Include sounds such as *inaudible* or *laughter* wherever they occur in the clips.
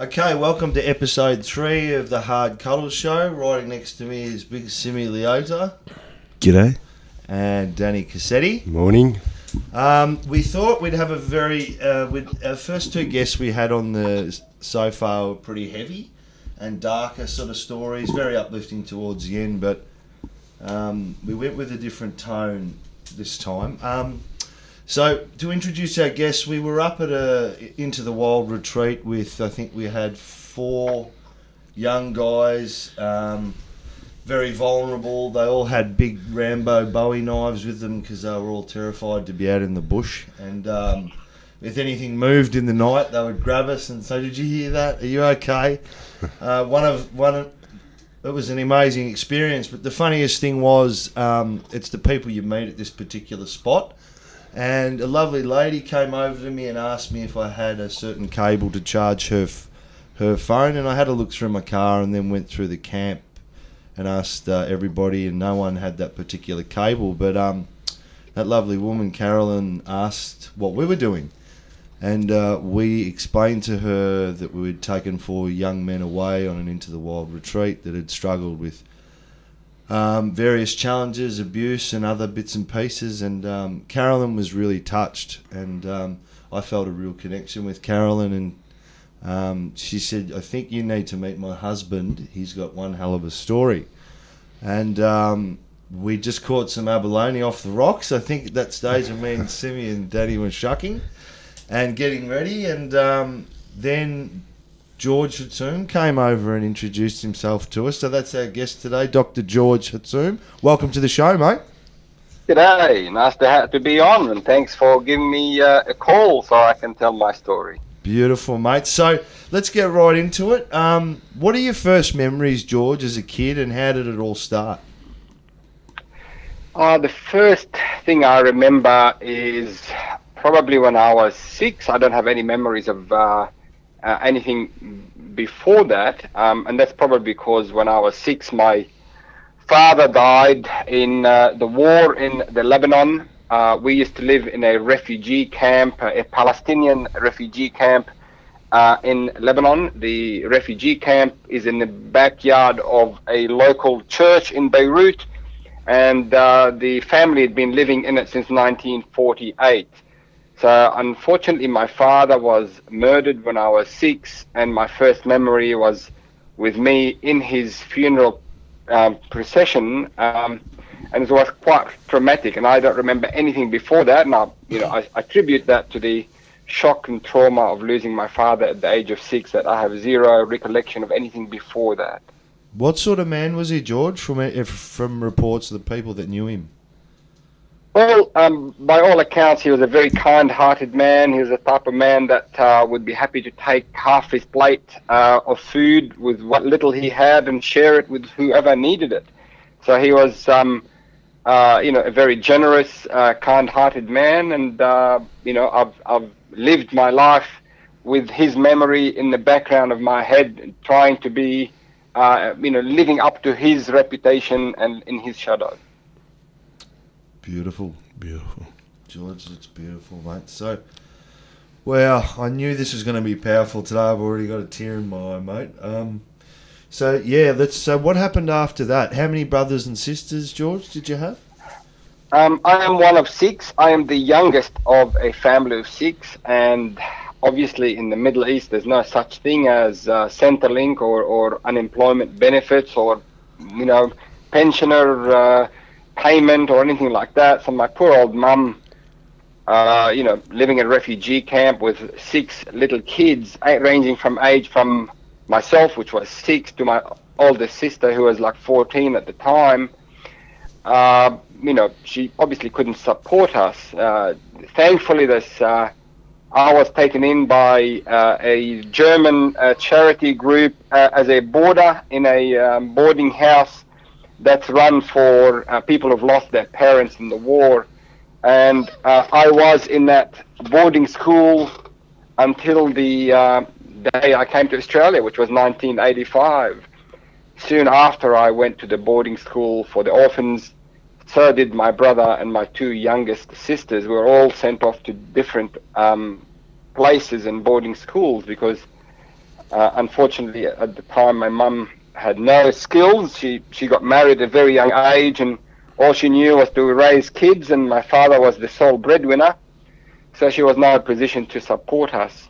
Okay, welcome to episode three of the Hard Cuddle Show. Right next to me is Big Simi Leota G'day. and Danny Cassetti. Morning. Um, we thought we'd have a very. Uh, we'd, our first two guests we had on the so far were pretty heavy and darker sort of stories, very uplifting towards the end, but um, we went with a different tone this time. Um, so to introduce our guests, we were up at a into the wild retreat with I think we had four young guys, um, very vulnerable. They all had big Rambo Bowie knives with them because they were all terrified to be out in the bush. And um, if anything moved in the night, they would grab us and say, "Did you hear that? Are you okay?" *laughs* uh, one of one. It was an amazing experience, but the funniest thing was um, it's the people you meet at this particular spot. And a lovely lady came over to me and asked me if I had a certain cable to charge her f- her phone, and I had a look through my car and then went through the camp and asked uh, everybody, and no one had that particular cable. But um, that lovely woman, Carolyn, asked what we were doing, and uh, we explained to her that we had taken four young men away on an into the wild retreat that had struggled with um, various challenges, abuse, and other bits and pieces. And um, Carolyn was really touched, and um, I felt a real connection with Carolyn. And um, she said, "I think you need to meet my husband. He's got one hell of a story." And um, we just caught some abalone off the rocks. I think at that stage, of me and Simi and Danny were shucking and getting ready, and um, then George Hatsum came over and introduced himself to us. So that's our guest today, Dr. George Hatsum. Welcome to the show, mate. G'day, nice to have to be on, and thanks for giving me uh, a call so I can tell my story. Beautiful, mate. So let's get right into it. Um, what are your first memories, George, as a kid, and how did it all start? Uh, the first thing I remember is probably when I was six. I don't have any memories of uh, uh, anything before that, um, and that's probably because when I was six, my father died in uh, the war in the Lebanon. Uh, we used to live in a refugee camp, a Palestinian refugee camp uh, in Lebanon. The refugee camp is in the backyard of a local church in Beirut, and uh, the family had been living in it since 1948. So unfortunately, my father was murdered when I was six, and my first memory was with me in his funeral um, procession, um, and it was quite traumatic. And I don't remember anything before that, and I, you know, I, attribute that to the shock and trauma of losing my father at the age of six. That I have zero recollection of anything before that. What sort of man was he, George, from from reports of the people that knew him? Well, um, by all accounts, he was a very kind-hearted man. He was the type of man that uh, would be happy to take half his plate uh, of food with what little he had and share it with whoever needed it. So he was, um, uh, you know, a very generous, uh, kind-hearted man, and uh, you know, I've I've lived my life with his memory in the background of my head, trying to be, uh, you know, living up to his reputation and in his shadow. Beautiful. Beautiful. George, it's beautiful, mate. So, well, I knew this was going to be powerful today. I've already got a tear in my eye, mate. Um, so yeah, let's. So what happened after that? How many brothers and sisters, George, did you have? Um, I am one of six. I am the youngest of a family of six, and obviously in the Middle East, there's no such thing as uh, Centrelink or, or unemployment benefits or you know pensioner uh, payment or anything like that. So my poor old mum, uh, you know, living in a refugee camp with six little kids, ranging from age from myself, which was six, to my older sister, who was like 14 at the time. Uh, you know, she obviously couldn't support us. Uh, thankfully, this uh, I was taken in by uh, a German uh, charity group as a boarder in a um, boarding house that's run for uh, people who've lost their parents in the war. And uh, I was in that boarding school until the uh, day I came to Australia, which was 1985. Soon after, I went to the boarding school for the orphans. So did my brother and my two youngest sisters. We were all sent off to different um, places and boarding schools because Uh, unfortunately, at the time, my mum had no skills. She she got married at a very young age, and all she knew was to raise kids. And my father was the sole breadwinner, so she was not in a position to support us.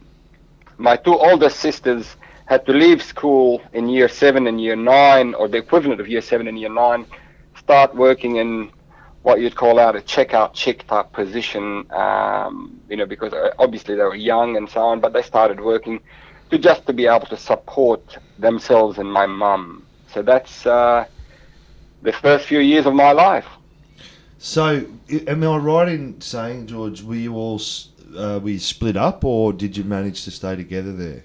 My two older sisters had to leave school in year seven and year nine, or the equivalent of year seven and year nine, start working in what you'd call out a checkout chick type position, um, you know, because uh, obviously they were young and so on, but they started working to just to be able to support themselves and my mum. So that's uh, the first few years of my life. So, am I right in saying, George, were you all uh, we split up, or did you manage to stay together there?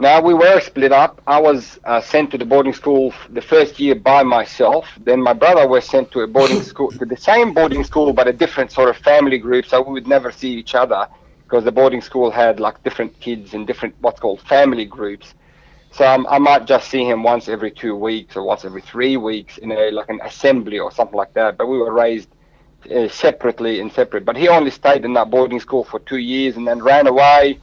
Now we were split up. I was uh, sent to the boarding school the first year by myself. Then my brother was sent to a boarding *laughs* school, to the same boarding school, but a different sort of family group. So we would never see each other because the boarding school had like different kids in different what's called family groups. So um, I might just see him once every two weeks or once every three weeks in a like an assembly or something like that. But we were raised uh, separately and separate. But he only stayed in that boarding school for two years and then ran away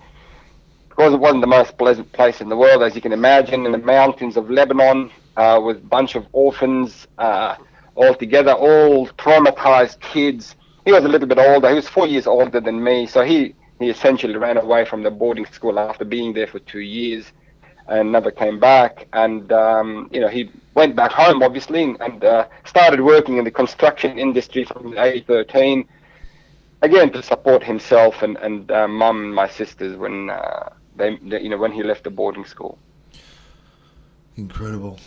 because it wasn't the most pleasant place in the world, as you can imagine, in the mountains of Lebanon, uh, with a bunch of orphans uh, all together, all traumatized kids. He was a little bit older. He was four years older than me, so he, he essentially ran away from the boarding school after being there for two years and never came back. And um, you know, he went back home, obviously, and, uh, started working in the construction industry from age 13. Again, to support himself and and uh, mum and my sisters when uh, they, they, you know, when he left the boarding school. Incredible.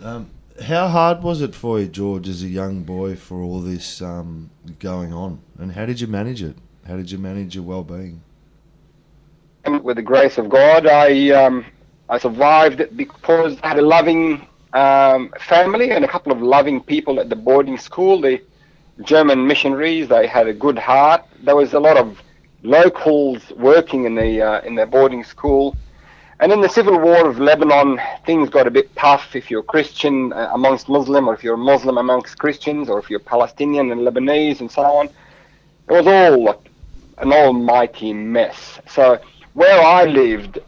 Um, how hard was it for you, George, as a young boy, for all this um, going on, and how did you manage it? How did you manage your well-being? With the grace of God, I um, I survived because I had a loving um, family and a couple of loving people at the boarding school. The German missionaries, they had a good heart. There was a lot of locals working in the uh, in the boarding school. And in the civil war of Lebanon, things got a bit tough if you're Christian uh, amongst Muslim, or if you're Muslim amongst Christians, or if you're Palestinian and Lebanese, and so on. It was all an almighty mess. So where I lived,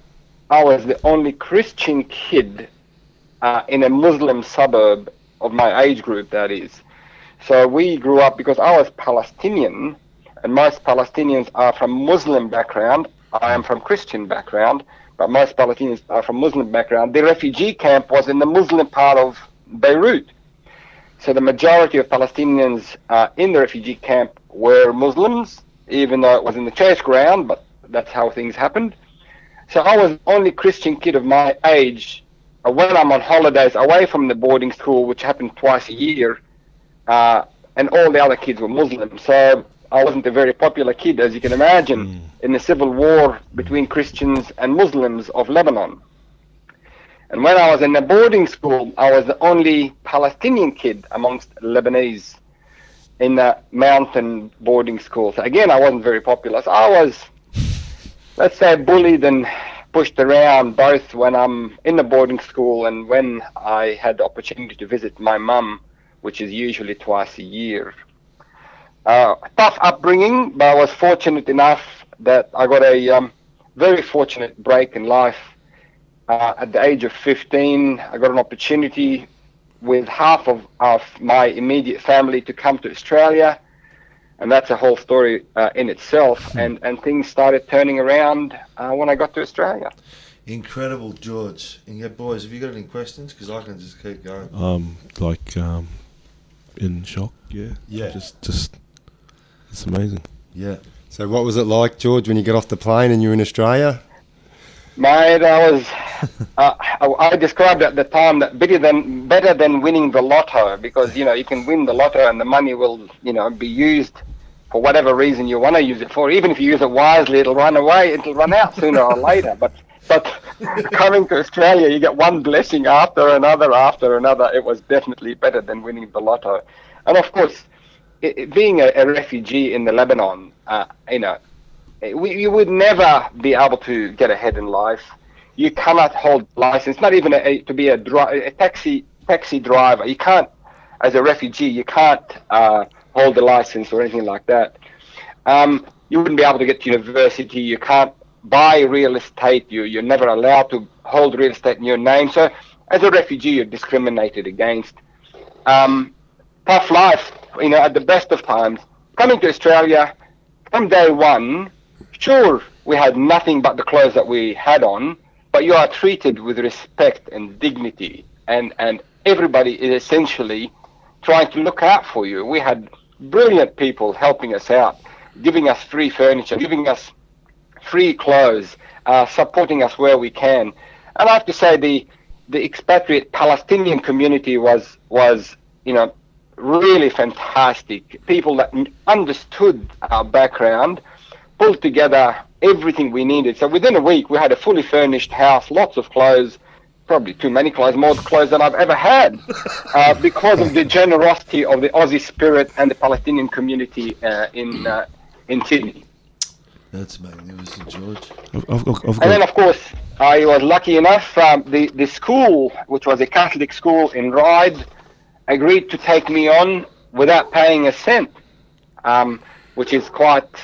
I was the only Christian kid uh, in a Muslim suburb of my age group, that is. So we grew up because I was Palestinian, and most Palestinians are from Muslim background. I am from Christian background, but most Palestinians are from Muslim background. The refugee camp was in the Muslim part of Beirut. So the majority of Palestinians uh, in the refugee camp were Muslims, even though it was in the church ground, but that's how things happened. So I was the only Christian kid of my age uh, when I'm on holidays away from the boarding school, which happened twice a year, uh, and all the other kids were Muslim. So I wasn't a very popular kid, as you can imagine, in the civil war between Christians and Muslims of Lebanon. And when I was in the boarding school, I was the only Palestinian kid amongst Lebanese in the mountain boarding school. So again, I wasn't very popular. So I was, let's say, bullied and pushed around both when I'm in the boarding school and when I had the opportunity to visit my mum, which is usually twice a year. Uh, tough upbringing, but I was fortunate enough that I got a um, very fortunate break in life. Uh, at the age of 15, I got an opportunity with half of, of my immediate family to come to Australia. And that's a whole story uh, in itself. And, and things started turning around uh, when I got to Australia. Incredible, George. And yeah, boys, have you got any questions? Because I can just keep going. Um, like um, in shock. Yeah. Yeah. Just, just, it's amazing. Yeah. So, what was it like, George, when you got off the plane and you're in Australia? Mate, I was. *laughs* Uh, I, I described at the time that better than better than winning the lotto because you know you can win the lotto and the money will you know be used for whatever reason you want to use it for. Even if you use it wisely, it'll run away. It'll run out sooner or later. But but *laughs* coming to Australia, you get one blessing after another after another. It was definitely better than winning the lotto. And of course, it, it, being a, a refugee in the Lebanon, uh, you know, we, you would never be able to get ahead in life. You cannot hold license, not even a, a, to be a, dri- a taxi taxi driver. You can't, as a refugee, you can't uh, hold a license or anything like that. Um, you wouldn't be able to get to university. You can't buy real estate. You you're never allowed to hold real estate in your name. So as a refugee, you're discriminated against. Um, tough life, you know, at the best of times. Coming to Australia, from day one, sure, we had nothing but the clothes that we had on, but you are treated with respect and dignity, and, and everybody is essentially trying to look out for you. We had brilliant people helping us out, giving us free furniture, giving us free clothes, uh, supporting us where we can. And I have to say, the the expatriate Palestinian community was was you know really fantastic. People that understood our background, pulled together everything we needed. So within a week, we had a fully furnished house, lots of clothes, probably too many clothes, more clothes than I've ever had, *laughs* uh, because of the generosity of the Aussie spirit and the Palestinian community uh, in uh, in Sydney. That's magnificent, George. I've, I've, I've And then, of course, I was lucky enough. Um, the the school, which was a Catholic school in Ryde, agreed to take me on without paying a cent, um, which is quite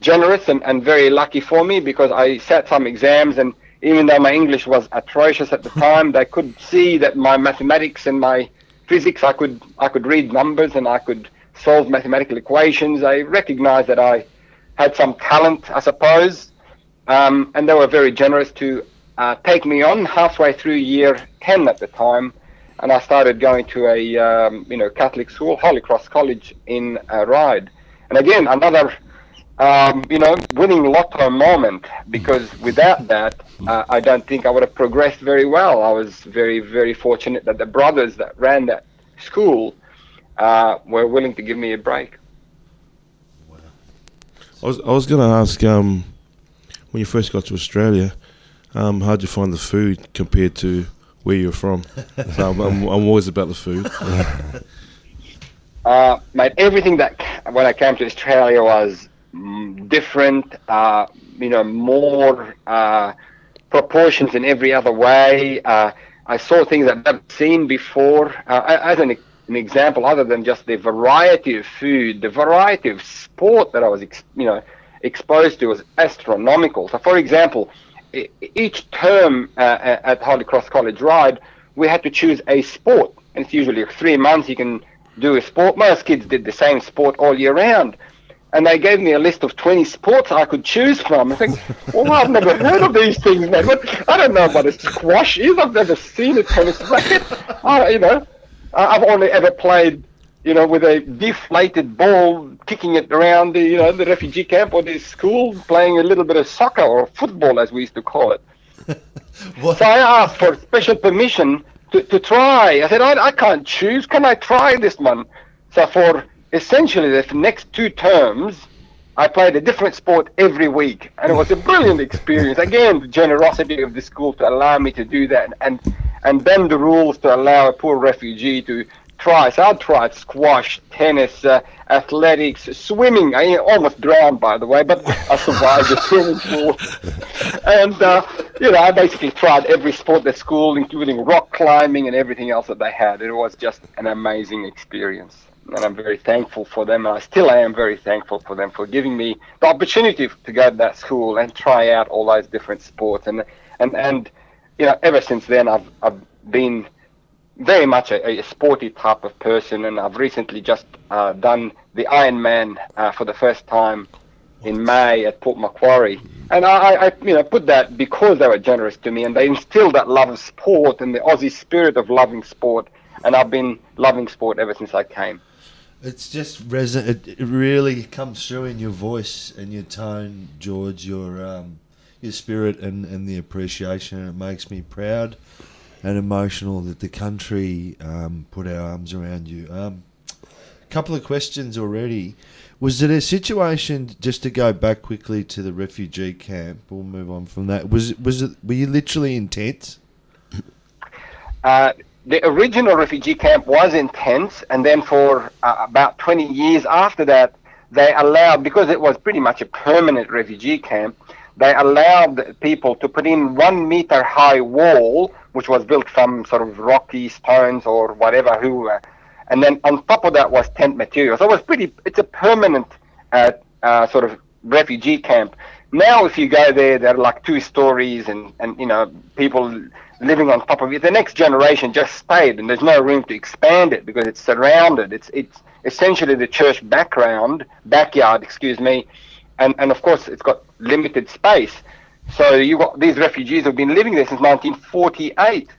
generous and, and very lucky for me because I sat some exams and even though my English was atrocious at the *laughs* time, they could see that my mathematics and my physics, I could I could read numbers and I could solve mathematical equations. They recognized that I had some talent, I suppose, um, and they were very generous to uh, take me on halfway through year 10 at the time. And I started going to a um, you know Catholic school, Holy Cross College in uh, Ryde. And again, another um, you know winning lotto moment because without *laughs* that, uh, I don't think I would have progressed very well. I was very very fortunate that the brothers that ran that school uh, were willing to give me a break. I was, I was going to ask, um, when you first got to Australia, um, how'd you find the food compared to where you're from? *laughs* So I'm, I'm, I'm always about the food. *laughs* Uh, mate, everything that when I came to Australia was mm, different. Uh, you know, more uh, proportions in every other way. Uh, I saw things I've never seen before. Uh, as an, an example, other than just the variety of food, the variety of sport that I was, ex- you know, exposed to was astronomical. So, for example, each term uh, at Holy Cross College Ryde, we had to choose a sport, and it's usually three months. You can do a sport. Most kids did the same sport all year round. And they gave me a list of 20 sports I could choose from. I think, well, I've never heard of these things, man. But I don't know what a squash is. I've never seen a tennis racket. I, you know, I've only ever played, you know, with a deflated ball, kicking it around the, you know, the refugee camp or the school, playing a little bit of soccer or football, as we used to call it. *laughs* What? So I asked for special permission to, to try. I said, I, I can't choose. Can I try this one? So for essentially the next two terms, I played a different sport every week. And it was a brilliant *laughs* experience. Again, the generosity of the school to allow me to do that and, and bend the rules to allow a poor refugee to try. So I tried squash, tennis, uh, athletics, swimming. I almost drowned, by the way, but I survived the swimming pool. *laughs* And, uh, you know, I basically tried every sport at school, including rock climbing and everything else that they had. It was just an amazing experience. And I'm very thankful for them. And I still am very thankful for them for giving me the opportunity to go to that school and try out all those different sports. And, and, and you know, ever since then, I've, I've been very much a, a sporty type of person, and I've recently just uh, done the Ironman uh, for the first time in May at Port Macquarie, and I, I, you know, put that because they were generous to me, and they instilled that love of sport and the Aussie spirit of loving sport, and I've been loving sport ever since I came. It's just reson- it, it really comes through in your voice and your tone, George. Your um, your spirit and, and the appreciation. It makes me proud and emotional that the country um, put our arms around you. Um, couple of questions already. Was it a situation just to go back quickly to the refugee camp? We'll move on from that. Was was it? Were you literally in tents? Uh, the original refugee camp was in tents, and then for uh, about 20 years after that, they allowed, because it was pretty much a permanent refugee camp, they allowed people to put in one meter high wall, which was built from sort of rocky stones or whatever, who, uh, and then on top of that was tent material. So it was pretty, it's a permanent uh, uh, sort of refugee camp. Now, if you go there, there are like two stories, and and you know people living on top of it. The next generation just stayed, and there's no room to expand it because it's surrounded. It's it's essentially the church background backyard, excuse me, and and of course it's got limited space. So you got these refugees have been living there since 1948.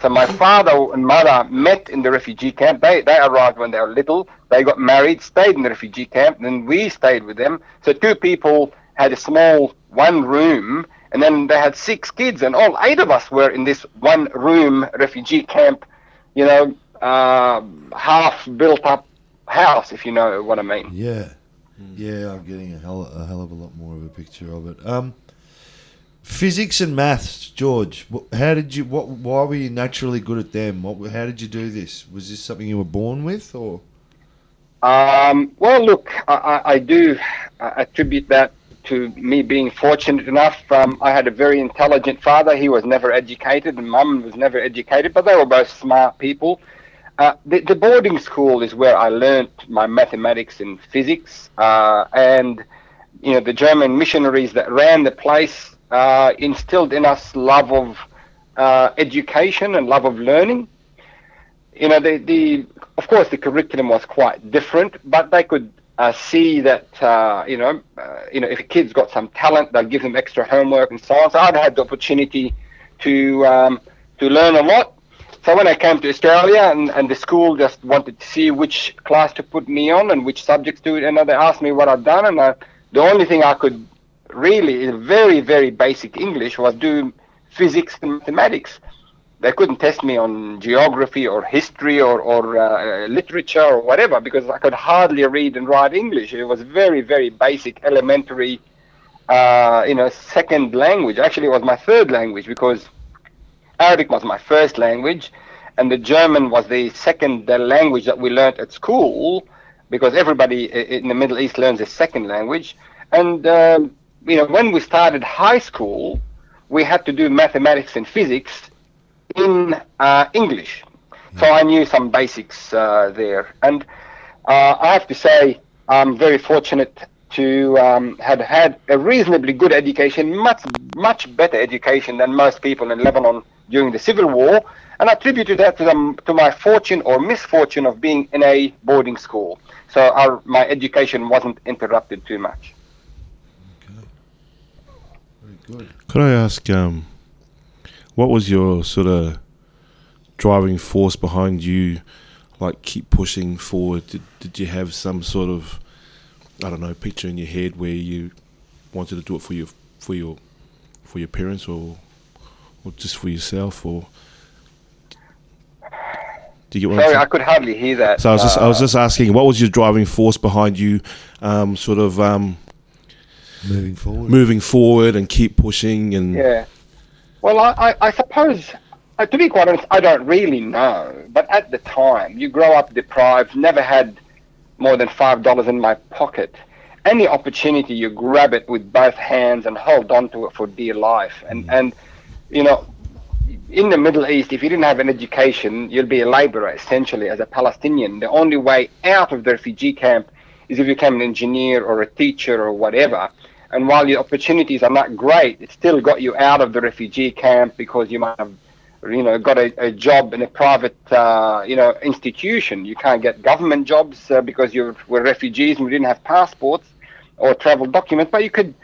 So my father and mother met in the refugee camp. They they arrived when they were little. They got married, stayed in the refugee camp, and then we stayed with them. So two people had a small one room, and then they had six kids, and all eight of us were in this one room refugee camp. You know, uh, half built up house, if you know what I mean. Yeah, yeah, I'm getting a hell, a hell of a lot more of a picture of it. Um, physics and maths, George. How did you? What? Why were you naturally good at them? What? How did you do this? Was this something you were born with, or? Um, well, look, I, I, I do uh, attribute that to me being fortunate enough. Um, I had a very intelligent father. He was never educated, and mum was never educated, but they were both smart people. Uh, the, the boarding school is where I learnt my mathematics and physics, uh, and you know the German missionaries that ran the place uh, instilled in us love of uh, education and love of learning you know, the, the of course the curriculum was quite different, but they could uh, see that uh, you know, uh, you know, if a kid's got some talent, they'll give them extra homework and so on. So I'd had the opportunity to um, to learn a lot. So when I came to Australia and, and the school just wanted to see which class to put me on and which subjects to and they asked me what I'd done, and I, the only thing I could really, in very very basic English, was do physics and mathematics they couldn't test me on geography or history or, or uh, literature or whatever because I could hardly read and write English. It was very, very basic, elementary, uh, you know, second language. Actually, it was my third language because Arabic was my first language and the German was the second language that we learned at school because everybody in the Middle East learns a second language. And, um, you know, when we started high school, we had to do mathematics and physics in uh, English. So I knew some basics uh, there. And uh, I have to say, I'm very fortunate to um, had had a reasonably good education, much much better education than most people in Lebanon during the civil war, and I attributed that to them to my fortune or misfortune of being in a boarding school. So our, my education wasn't interrupted too much. Okay. Very good. Could I ask, um, what was your sort of driving force behind you, like keep pushing forward? Did, did you have some sort of, I don't know, picture in your head where you wanted to do it for your for your for your parents or or just for yourself or? Do you get what I'm Sorry. I could hardly hear that. So I was just I was Uh, just asking, what was your driving force behind you, um, sort of um, Moving forward. moving forward and keep pushing and Yeah. Well, I, I, I suppose, uh, to be quite honest, I don't really know. But at the time, you grow up deprived, never had more than $5 in my pocket. Any opportunity, you grab it with both hands and hold on to it for dear life. And, and you know, in the Middle East, if you didn't have an education, you'll be a laborer essentially as a Palestinian. The only way out of the refugee camp is if you become an engineer or a teacher or whatever. And while your opportunities are not great, it still got you out of the refugee camp because you might have, you know, got a, a job in a private, uh, you know, institution. You can't get government jobs uh, because you were refugees and we didn't have passports or travel documents, but you could,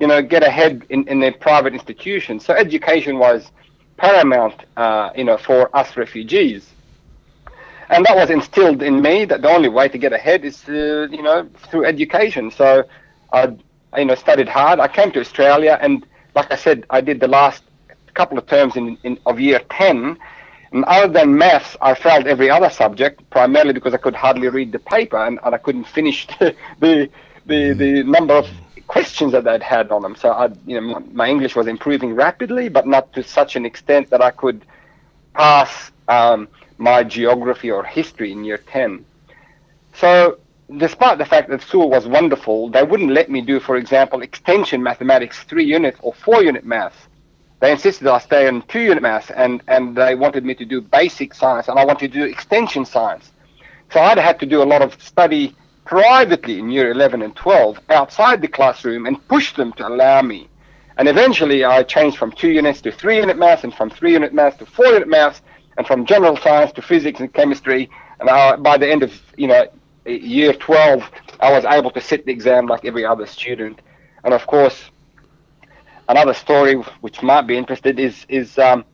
you know, get ahead in, in a private institution. So education was paramount, uh, you know, for us refugees. And that was instilled in me that the only way to get ahead is, uh, you know, through education. So I, you know, studied hard. I came to Australia, and like I said, I did the last couple of terms in, in of year ten. And other than maths, I failed every other subject, primarily because I could hardly read the paper and, and I couldn't finish *laughs* the, the the the number of questions that I'd had on them. So I, you know, my, my English was improving rapidly, but not to such an extent that I could pass um, my geography or history in year 10. So, despite the fact that school was wonderful, they wouldn't let me do, for example, extension mathematics, three units or four unit maths. They insisted I stay in two unit maths, and, and they wanted me to do basic science, and I wanted to do extension science. So I'd had to do a lot of study privately in year 11 and 12 outside the classroom and push them to allow me. And eventually I changed from two units to three unit maths and from three unit maths to four unit maths and from general science to physics and chemistry. And I, by the end of, you know, year 12, I was able to sit the exam like every other student. And of course, another story which might be interested is, is um,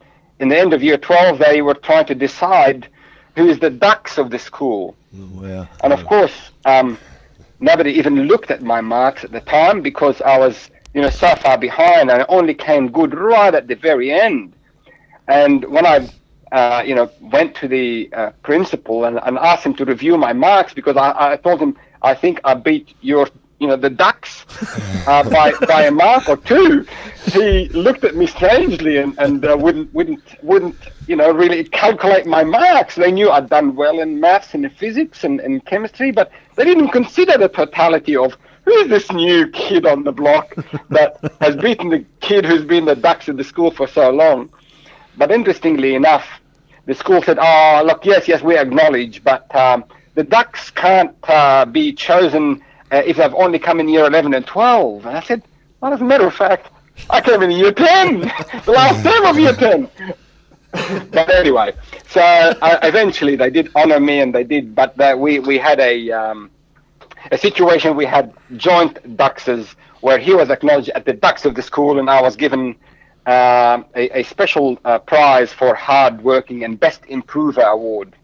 in the end of year 12, they were trying to decide who is the dux of the school. Wow. And of course, um, nobody even looked at my marks at the time because I was, you know, so far behind, and I only came good right at the very end. And when I, uh, you know, went to the uh, principal and, and asked him to review my marks because I, I told him I think I beat your you know the dux *laughs* uh, by by a mark or two. He looked at me strangely and and uh, wouldn't wouldn't wouldn't you know really calculate my marks. They knew I'd done well in maths and in physics and, and chemistry, but they didn't consider the totality of who is this new kid on the block that has beaten the kid who's been the dux of the school for so long. But interestingly enough, the school said, "Oh, look, yes, yes, we acknowledge, but." Um, the dux can't uh, be chosen uh, if they've only come in year 11 and 12. And I said, well, as a matter of fact, I came in year 10, *laughs* the last term of year 10. *laughs* but anyway, so uh, eventually they did honor me and they did, but uh, we, we had a, um, a situation, we had joint duxes where he was acknowledged at the dux of the school and I was given um, a, a, special uh, prize for hard working and best improver award.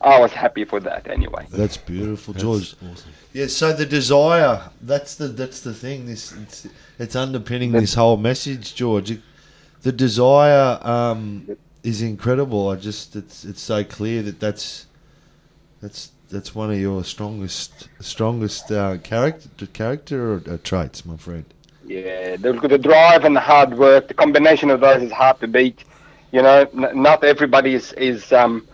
I was happy for that anyway. That's beautiful, That's George. awesome. Yeah, so the desire, that's the that's the thing. This it's, it's underpinning this whole message, George. It- the desire um, is incredible. I just it's it's so clear that that's that's that's one of your strongest strongest uh, character character or, uh, traits, my friend. Yeah, the, the drive and the hard work, the combination of those is hard to beat. You know, n- not everybody is is um,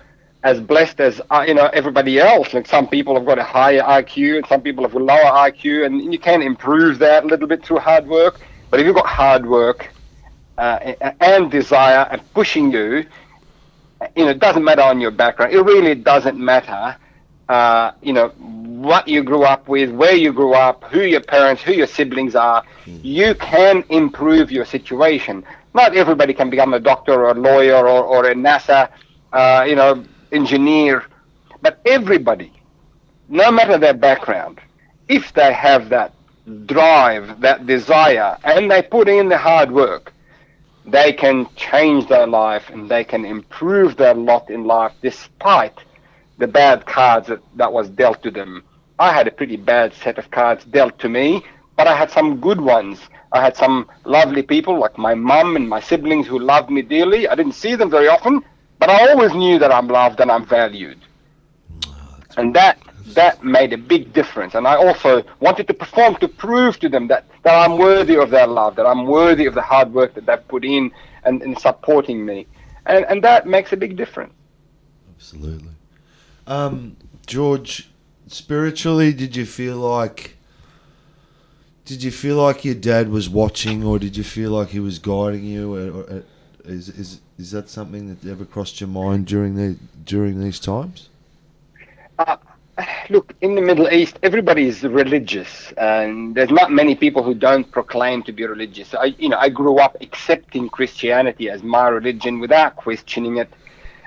as blessed as uh, you know everybody else. Like some people have got a higher IQ, and some people have a lower IQ, and you can improve that a little bit through hard work. But if you've got hard work uh, and desire and pushing you, you know, it doesn't matter on your background. It really doesn't matter. Uh, you know what you grew up with, where you grew up, who your parents, who your siblings are. You can improve your situation. Not everybody can become a doctor or a lawyer or, or a NASA, uh, you know, engineer, but everybody, no matter their background, if they have that drive, that desire, and they put in the hard work, they can change their life and they can improve their lot in life despite the bad cards that, that was dealt to them. I had a pretty bad set of cards dealt to me, but I had some good ones. I had some lovely people like my mum and my siblings who loved me dearly. I didn't see them very often, but I always knew that I'm loved and I'm valued. And that that made a big difference. And I also wanted to perform to prove to them that, that I'm worthy of their love, that I'm worthy of the hard work that they've put in and, in supporting me. And, and that makes a big difference. Absolutely. Um, George, spiritually, did you feel like did you feel like your dad was watching, or did you feel like he was guiding you? Or, or, is, is is that something that ever crossed your mind during the during these times? Uh, look, in the Middle East, everybody is religious, and there's not many people who don't proclaim to be religious. I, you know, I grew up accepting Christianity as my religion without questioning it,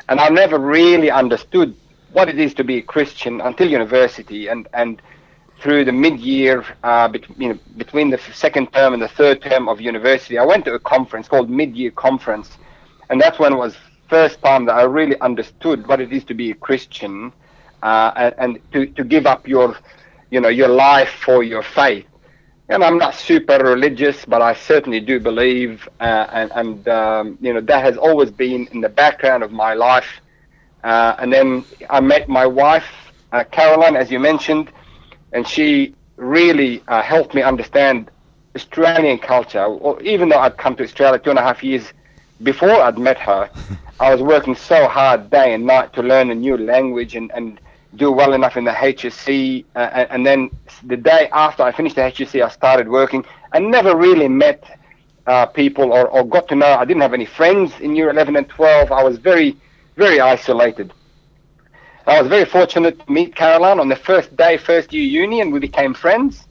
and I never really understood what it is to be a Christian until university, and and through the mid-year, uh, you know, between the second term and the third term of university, I went to a conference called Mid-Year Conference, and that's when was first time that I really understood what it is to be a Christian, uh, and, and to, to give up your, you know, your life for your faith. And I'm not super religious, but I certainly do believe, uh, and, and um, you know, that has always been in the background of my life. Uh, and then I met my wife, uh, Caroline, as you mentioned, and she really uh, helped me understand Australian culture. Or even though I'd come to Australia two and a half years before I'd met her, *laughs* I was working so hard day and night to learn a new language and, and do well enough in the HSC. Uh, and, and then the day after I finished the HSC, I started working. I never really met uh, people or, or got to know. I didn't have any friends in year 11 and 12. I was very, very isolated. I was very fortunate to meet Caroline on the first day, first year uni, and we became friends.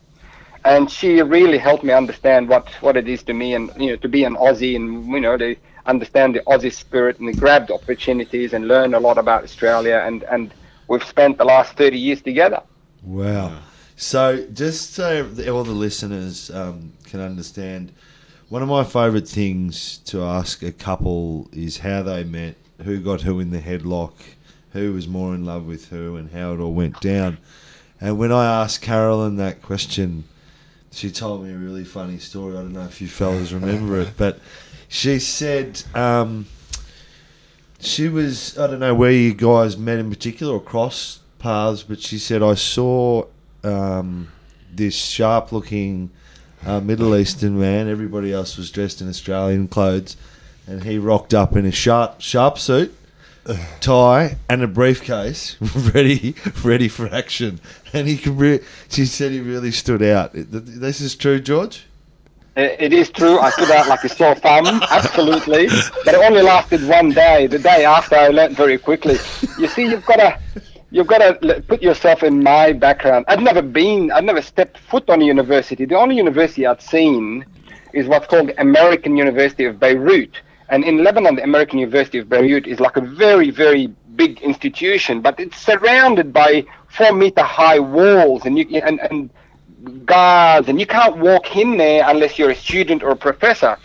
And she really helped me understand what, what it is to me, and you know, to be an Aussie, and you know, to understand the Aussie spirit, and grab the opportunities, and learn a lot about Australia. And and we've spent the last thirty years together. Wow. So, just so all the listeners um, can understand, one of my favourite things to ask a couple is how they met, who got who in the headlock, who was more in love with who, and how it all went down. And when I asked Carolyn that question, she told me a really funny story. I don't know if you fellas remember it, but she said um, she was, I don't know where you guys met in particular or crossed paths, but she said, I saw um, this sharp looking uh, Middle Eastern man. Everybody else was dressed in Australian clothes, and he rocked up in a sharp sharp suit, tie, and a briefcase, *laughs* ready ready for action. And he could. Re- she said he really stood out. This is true, George. It is true. I stood out like a sore thumb, *laughs* absolutely. But it only lasted one day. The day after, I learned very quickly. You see, you've got to, you've got to put yourself in my background. I'd never been, I'd never stepped foot on a university. The only university I'd seen is what's called American University of Beirut. And in Lebanon, the American University of Beirut is like a very, very big institution, but it's surrounded by four meter high walls, and you and and guards, and you can't walk in there unless you're a student or a professor.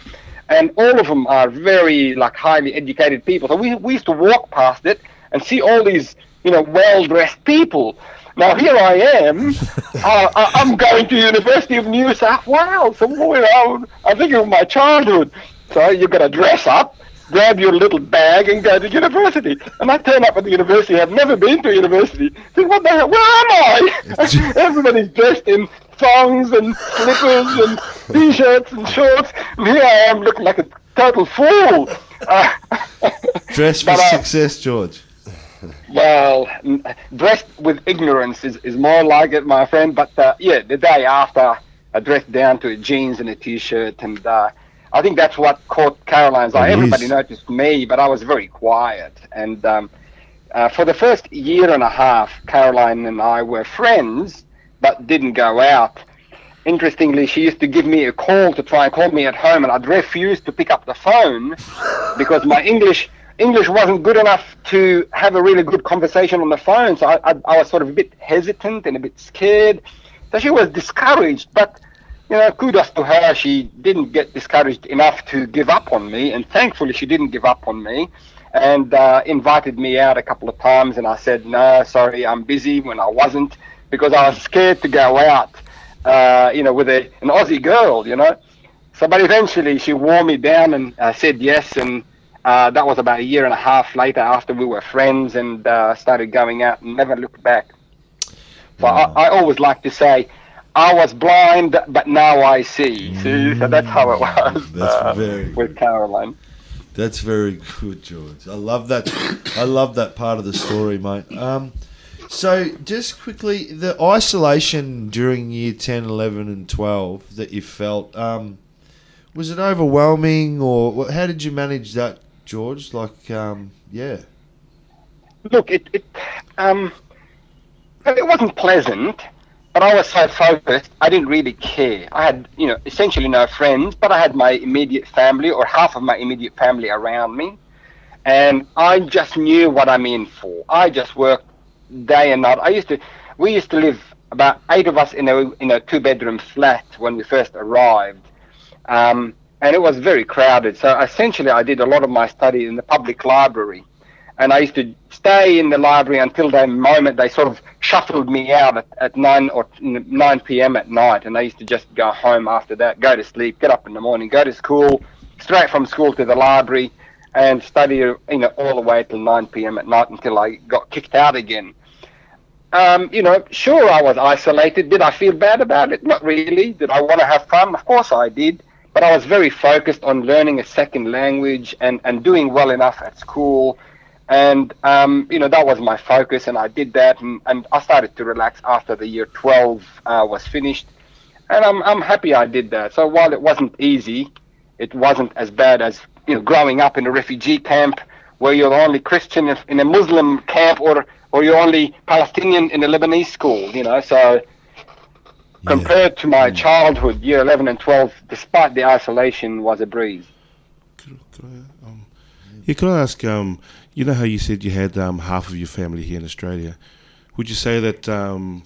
And all of them are very like highly educated people. So we, we used to walk past it and see all these, you know, well-dressed people. Now here I am. *laughs* uh, I- I'm going to University of New South Wales. So you know, I think of my childhood. So you've got to dress up, grab your little bag, and go to university. And I turn up at the university. I've never been to university. Think, what the hell? Where am I? *laughs* Everybody's dressed in thongs and slippers and t-shirts and shorts. And here I am looking like a total fool. Uh, *laughs* Dress for uh, success, George. well, dressed with ignorance is, is more like it, my friend. But uh, yeah, the day after, I dressed down to jeans and a t-shirt, and uh, I think that's what caught Caroline's eye. It Everybody is. noticed me, but I was very quiet. And um, uh, for the first year and a half, Caroline and I were friends, but didn't go out. Interestingly, she used to give me a call to try and call me at home, and I'd refuse to pick up the phone *laughs* because my English English wasn't good enough to have a really good conversation on the phone. So I, I, I was sort of a bit hesitant and a bit scared. So she was discouraged, but you know, kudos to her. She didn't get discouraged enough to give up on me, and thankfully she didn't give up on me, and uh, invited me out a couple of times, and I said no, sorry, I'm busy when I wasn't because I was scared to go out, uh, you know, with a, an Aussie girl, you know. So, but eventually she wore me down and uh, said yes, and uh, that was about a year and a half later after we were friends and uh, started going out and never looked back. So Wow. I, I always like to say, I was blind, but now I see. See, so that's how it was That's uh, very with Caroline. That's very good, George. I love that. I love that part of the story, mate. Um, so, just quickly, the isolation during year 10, 11, and 12 that you felt, um, was it overwhelming or how did you manage that, George? Like, um, yeah. Look, it it um, it wasn't pleasant, but I was so focused, I didn't really care. I had, you know, essentially no friends, but I had my immediate family or half of my immediate family around me, and I just knew what I'm in for. I just worked day and night. I used to, we used to live about eight of us in a in a two bedroom flat when we first arrived. Um, and it was very crowded. So essentially, I did a lot of my study in the public library, and I used to stay in the library until the moment they sort of shuffled me out at, at nine or nine p.m. at night, and I used to just go home after that, go to sleep, get up in the morning, go to school, straight from school to the library, and study you know all the way till nine p.m. at night until I got kicked out again. Um, you know, sure, I was isolated. Did I feel bad about it? Not really. Did I want to have fun? Of course I did. But I was very focused on learning a second language and, and doing well enough at school. And, um, you know, that was my focus, and I did that. And, and I started to relax after the year 12 uh, was finished. And I'm, I'm happy I did that. So while it wasn't easy, it wasn't as bad as, you know, growing up in a refugee camp where you're the only Christian in- a Muslim camp or or you're only Palestinian in a Lebanese school, you know. So compared to my childhood, year 11 and 12, despite the isolation, was a breeze. Could, could I, um, yeah, could I ask? Um, you know how you said you had um, half of your family here in Australia. Would you say that um,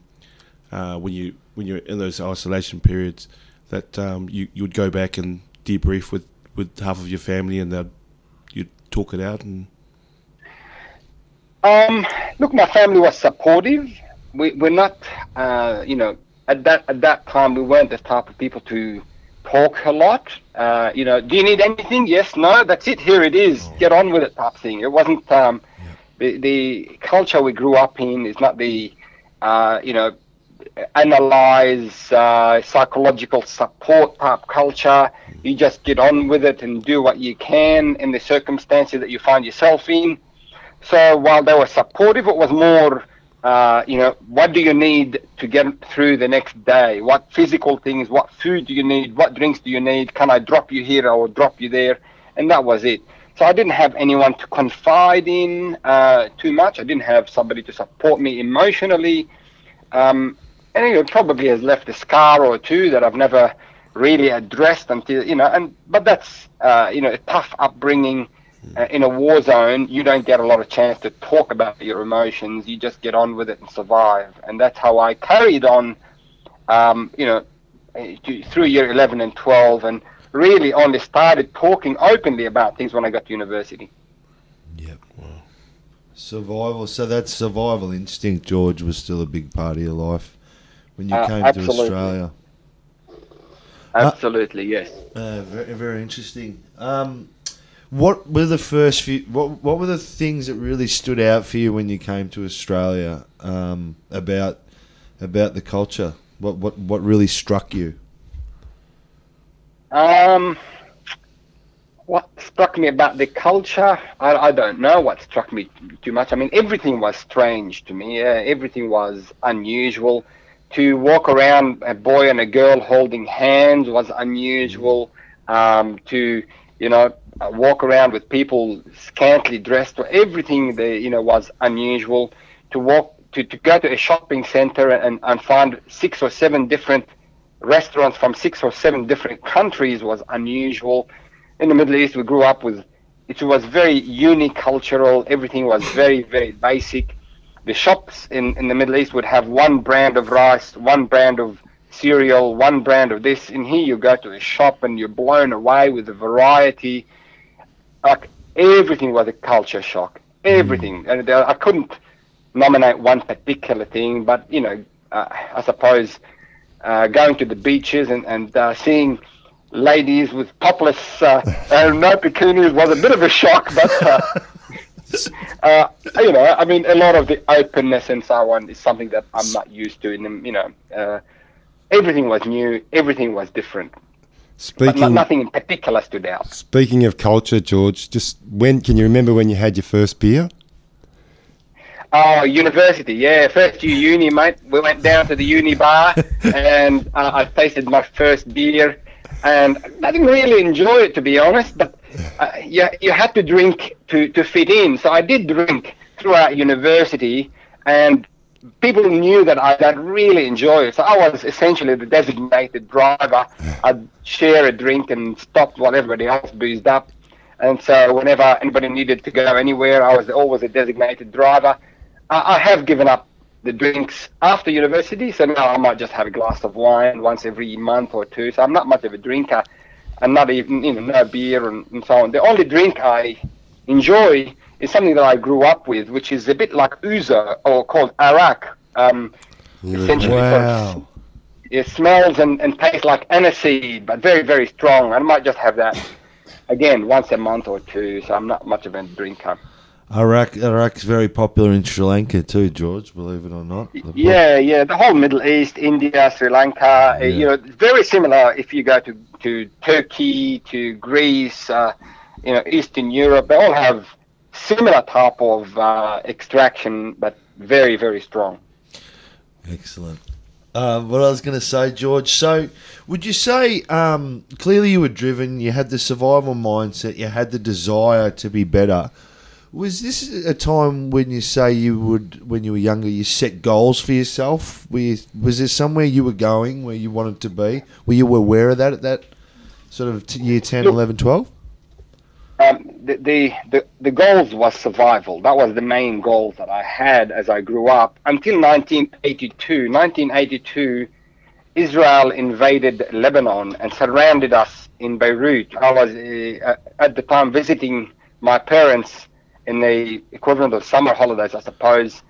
uh, when you when you're in those isolation periods, that um, you you would go back and debrief with, with half of your family, and that you'd talk it out and Um, look, my family was supportive. We, we're not, uh, you know, at that at that time we weren't the type of people to talk a lot. Uh, you know, do you need anything? Yes, no, that's it. Here it is. Get on with it, type thing. It wasn't um, the the culture we grew up in is not the, uh, you know, analyze uh, psychological support type culture. You just get on with it and do what you can in the circumstances that you find yourself in. So while they were supportive, it was more, uh, you know, what do you need to get through the next day? What physical things? What food do you need? What drinks do you need? Can I drop you here or drop you there? And that was it. So I didn't have anyone to confide in uh, too much. I didn't have somebody to support me emotionally. Um, and it probably has left a scar or two that I've never really addressed until, you know, and, but that's, uh, you know, a tough upbringing uh, in a war zone, you don't get a lot of chance to talk about your emotions. You just get on with it and survive. And that's how I carried on, um, you know, eh, through year 11 and 12, and really only started talking openly about things when I got to university. Yep. Survival. So that survival instinct, George, was still a big part of your life when you Uh, came absolutely. to Australia. Absolutely, yes. Uh, very, very interesting. Um, what were the first few? What What were the things that really stood out for you when you came to Australia um, about about the culture? What What What really struck you? Um, what struck me about the culture, I, I don't know what struck me too much. I mean, everything was strange to me. Uh, everything was unusual. To walk around a boy and a girl holding hands was unusual. Um, to you know walk around with people scantily dressed, everything there you know was unusual. To walk to, to go to a shopping center and, and find six or seven different restaurants from six or seven different countries was unusual. In the Middle East, we grew up with it was very unicultural. Everything was very very basic. The shops in, in the Middle East would have one brand of rice, one brand of cereal, one brand of this. In here, you go to a shop and you're blown away with the variety. Like everything was a culture shock. Everything, and I couldn't nominate one particular thing, but you know, uh, I suppose uh, going to the beaches and, and uh, seeing ladies with topless uh, *laughs* and no bikinis was a bit of a shock, but uh, *laughs* uh, you know, I mean, a lot of the openness and so on is something that I'm not used to. In them, you know, uh, everything was new, everything was different, Speaking no, nothing in particular stood out. speaking of culture, George, just when can you remember when you had your first beer? Oh, university, yeah. First year uni, mate. We went down to the uni bar, *laughs* and uh, I tasted my first beer, and I didn't really enjoy it to be honest. But uh, you you had to drink to to fit in, so I did drink throughout university, and people knew that I that really enjoy it. So I was essentially the designated driver. I'd share a drink and stop while everybody else boozed up. And so whenever anybody needed to go anywhere, I was always a designated driver. I, I have given up the drinks after university, so now I might just have a glass of wine once every month or two. So I'm not much of a drinker, and not even you know no beer and, and so on. The only drink I enjoy is something that I grew up with, which is a bit like ouzo or called arak. Um, essentially, Wow. it smells and, and tastes like aniseed, but very, very strong. I might just have that again once a month or two, so I'm not much of a drinker. Arak, arak's very popular in Sri Lanka too, George. Believe it or not. The- Yeah, yeah, the whole Middle East, India, Sri Lanka, uh, you know, very similar if you go to, to Turkey, to Greece, uh, you know, Eastern Europe, they all have similar type of uh, extraction, but very, very strong. Excellent. Uh, what I was going to say, George. So, would you say um, clearly you were driven? You had the survival mindset. You had the desire to be better. Was this a time when you say you would, when you were younger, you set goals for yourself? Were you, was there somewhere you were going where you wanted to be? Were you aware of that at that sort of t- year 10, Look- 11, 12? Um, the, the, the, the goals was survival. That was the main goals that I had as I grew up until 1982. 1982, Israel invaded Lebanon and surrounded us in Beirut. I was uh, at the time visiting my parents in the equivalent of summer holidays, I suppose.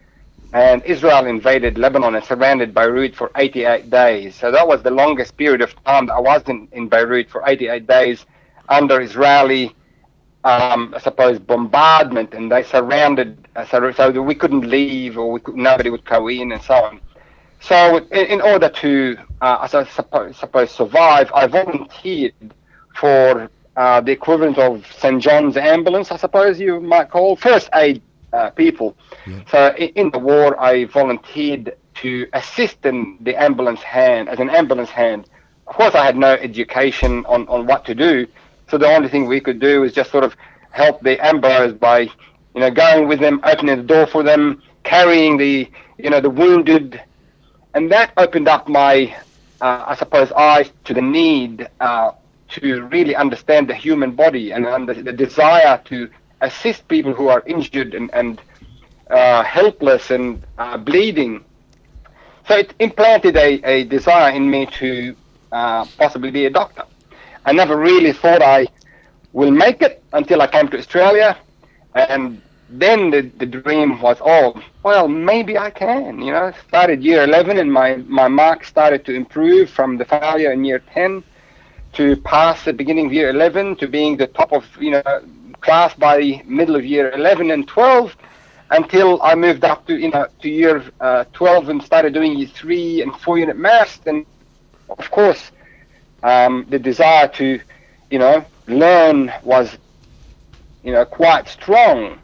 And Israel invaded Lebanon and surrounded Beirut for 88 days. So that was the longest period of time that I was in, in Beirut for 88 days under Israeli um, I suppose, bombardment, and they surrounded, uh, so, so that we couldn't leave, or we could, nobody would go in, and so on. So, in, in order to, uh, I suppose, suppose, survive, I volunteered for uh, the equivalent of St. John's ambulance, I suppose you might call first aid uh, people. So, in, in the war, I volunteered to assist in the ambulance hand as an ambulance hand. Of course, I had no education on, on what to do. So the only thing we could do is just sort of help the ambulance by, you know, going with them, opening the door for them, carrying the, you know, the wounded, and that opened up my, uh, I suppose, eyes to the need uh, to really understand the human body and, the, the desire to assist people who are injured and, and uh, helpless and uh, bleeding. So it implanted a, a desire in me to uh, possibly be a doctor. I never really thought I will make it until I came to Australia, and then the, the dream was, oh, well, maybe I can. You know, started year 11, and my my marks started to improve from the failure in year 10 to pass the beginning of year 11 to being the top of you know class by middle of year 11 and 12 until I moved up to you know to year uh, 12 and started doing year three and four unit maths. And of course, um, the desire to, you know, learn was, you know, quite strong.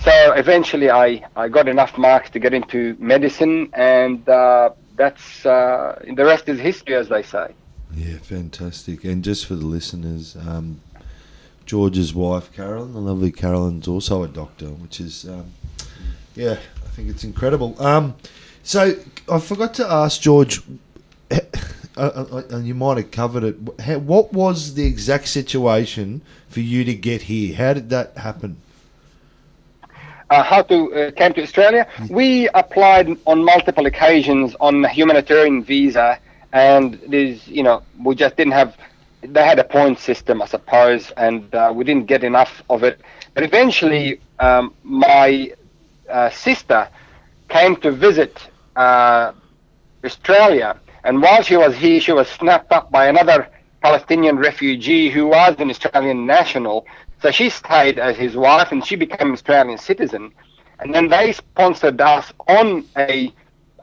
So eventually, I, I got enough marks to get into medicine, and uh, that's uh, the rest is history, as they say. Yeah, fantastic. And just for the listeners, um, George's wife, Carolyn, the lovely Carolyn's also a doctor, which is, um, yeah, I think it's incredible. Um, so I forgot to ask George, uh, uh, and you might have covered it. How, what was the exact situation for you to get here? How did that happen? uh, how to uh, came to Australia. We applied on multiple occasions on a humanitarian visa, and there's you know we just didn't have. They had a point system, I suppose, and uh, we didn't get enough of it. But eventually, um, my uh, sister came to visit uh, Australia, and while she was here, she was snapped up by another Palestinian refugee who was an Australian national. So she stayed as his wife, and she became an Australian citizen. And then they sponsored us on a,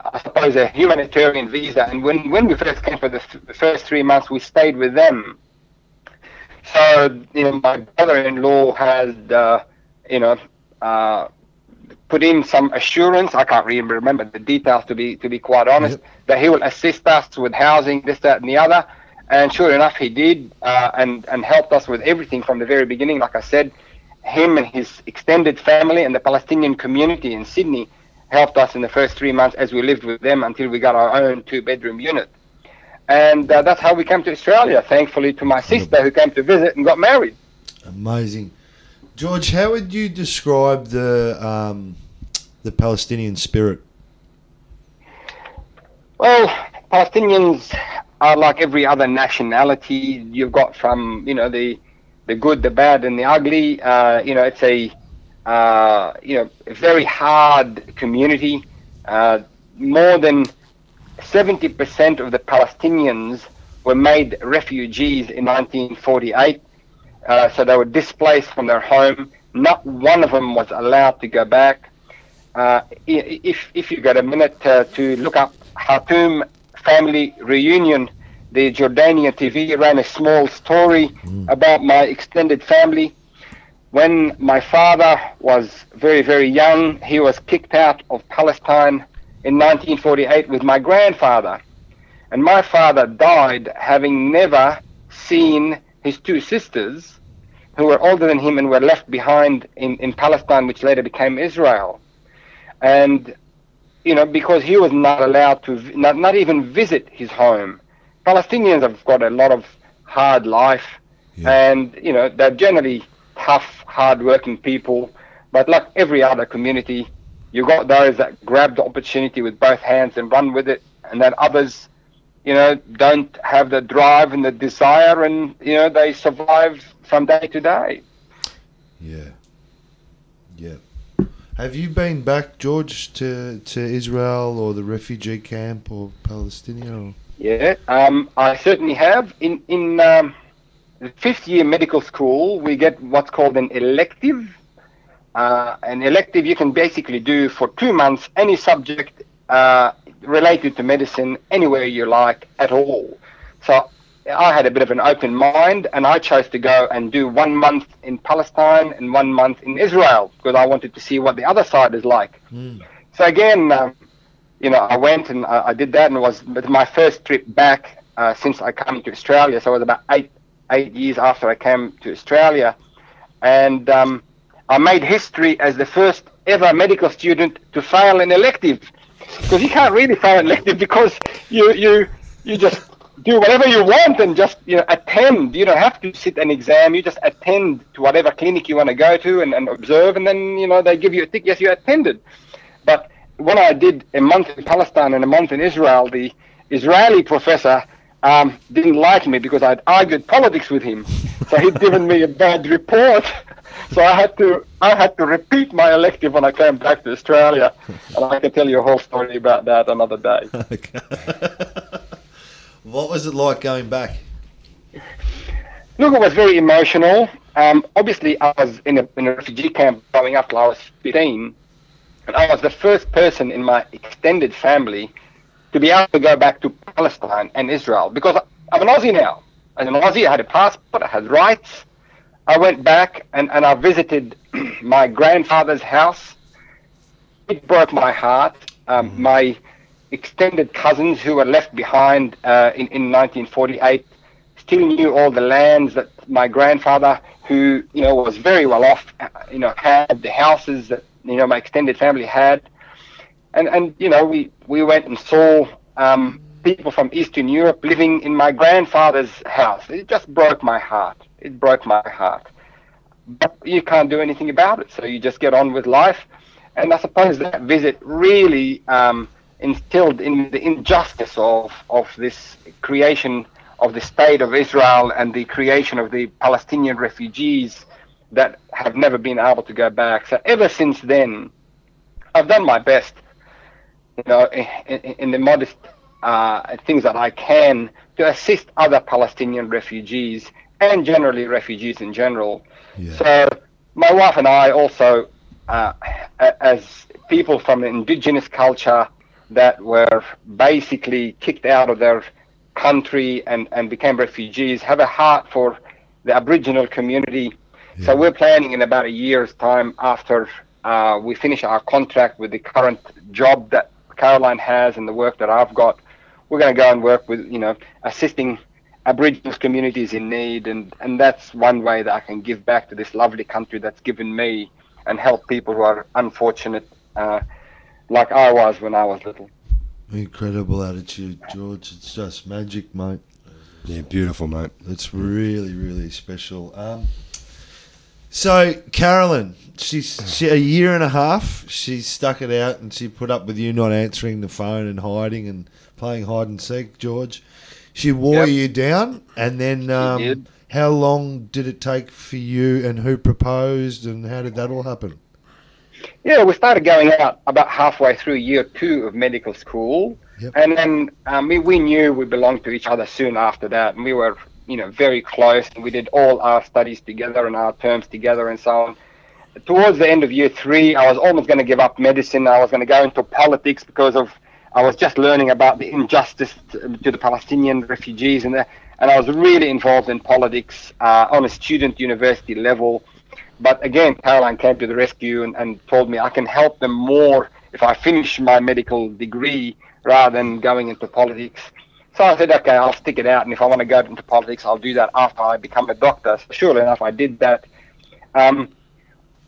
I suppose, a humanitarian visa. And when, when we first came for the, th- the first three months, we stayed with them. So you know, my brother-in-law had, uh, you know, uh, put in some assurance. I can't really remember the details to be to be quite honest. That he will assist us with housing, this, that, and the other. And sure enough, he did, uh, and and helped us with everything from the very beginning. Like I said, him and his extended family and the Palestinian community in Sydney helped us in the first three months as we lived with them until we got our own two-bedroom unit. And uh, that's how we came to Australia. Thankfully, to my sister who came to visit and got married. Amazing, George. How would you describe the um, the Palestinian spirit? Well, Palestinians are like every other nationality. You've got from you know the the good, the bad, and the ugly. Uh, you know, it's a uh, you know a very hard community. Uh, more than seventy percent of the Palestinians were made refugees in 1948. Uh, so they were displaced from their home. Not one of them was allowed to go back. Uh, if if you got a minute uh, to look up Khartoum family reunion, the Jordanian TV ran a small story about my extended family. When my father was very very young, he was kicked out of Palestine in 1948 with my grandfather, and my father died having never seen his two sisters who were older than him and were left behind in, in Palestine, which later became Israel. And, you know, because he was not allowed to, not, not even visit his home. Palestinians have got a lot of hard life, Yeah. and, you know, they're generally tough, hard-working people. But like every other community, you've got those that grab the opportunity with both hands and run with it, and then others, you know, don't have the drive and the desire, and you know they survive from day to day. Yeah. Yeah. Have you been back, George, to, to Israel or the refugee camp or Palestinian? Or? Yeah, um, I certainly have. In in um, the fifth year medical school, we get what's called an elective. Uh, an elective you can basically do for two months any subject uh, related to medicine anywhere you like at all. So I had a bit of an open mind, and I chose to go and do one month in Palestine and one month in Israel because I wanted to see what the other side is like. So again, um, you know, I went and I, I did that, and it was it was my first trip back uh, since I came to Australia. So it was about eight eight years after I came to Australia, and um, I made history as the first ever medical student to fail an elective, because you can't really fail an elective because you you you just do whatever you want and just you know attend. You don't have to sit an exam. You just attend to whatever clinic you want to go to and, and observe, and then you know they give you a tick. Yes, you attended. But when I did a month in Palestine and a month in Israel, the Israeli professor um, didn't like me because I'd argued politics with him. So he'd given me a bad report. So I had to I had to repeat my elective when I came back to Australia, and I can tell you a whole story about that another day. *laughs* Okay. what was it like going back? Look, it was very emotional. Um, obviously, I was in a, in a refugee camp growing up till I was 15, and I was the first person in my extended family to be able to go back to Palestine and Israel because I'm an Aussie now. As an Aussie, I had a passport, I had rights. I went back and, and I visited *clears throat* my grandfather's house. It broke my heart. Um, My extended cousins who were left behind uh, in, in 1948 still knew all the lands that my grandfather, who you know was very well off, uh, you know, had the houses that you know my extended family had, and and you know we we went and saw um, people from Eastern Europe living in my grandfather's house. It just broke my heart. It broke my heart. But you can't do anything about it, so you just get on with life. And I suppose that visit really um, instilled in the injustice of of this creation of the state of Israel and the creation of the Palestinian refugees that have never been able to go back. So ever since then, I've done my best, you know, in, in, the modest uh, things that I can to assist other Palestinian refugees and generally refugees in general. Yeah. So my wife and I also, uh, as people from the indigenous culture that were basically kicked out of their country and, and became refugees, have a heart for the Aboriginal community. So we're planning in about a year's time after uh, we finish our contract with the current job that Caroline has and the work that I've got. We're going to go and work with, you know, assisting Aboriginal communities in need, and, and that's one way that I can give back to this lovely country that's given me and help people who are unfortunate, uh, like I was when I was little. Incredible attitude, George. It's just magic, mate. Yeah, beautiful, mate. It's really, really special. Um, so, Carolyn, she's she, a year and a half. She stuck it out and she put up with you not answering the phone and hiding and playing hide and seek, George. She wore Yep. you down, and then um, how long did it take for you, and who proposed, and how did that all happen? Yeah, we started going out about halfway through year two of medical school, Yep. and then um, we, we knew we belonged to each other soon after that, and we were, you know, very close, and we did all our studies together and our terms together and so on. Towards the end of year three, I was almost going to give up medicine. I was going to go into politics because of I was just learning about the injustice to, the Palestinian refugees, and the, and I was really involved in politics uh, on a student university level. But again, Caroline came to the rescue and, and told me I can help them more if I finish my medical degree rather than going into politics. So I said, okay, I'll stick it out, and if I want to go into politics, I'll do that after I become a doctor. Surely enough, I did that. Um,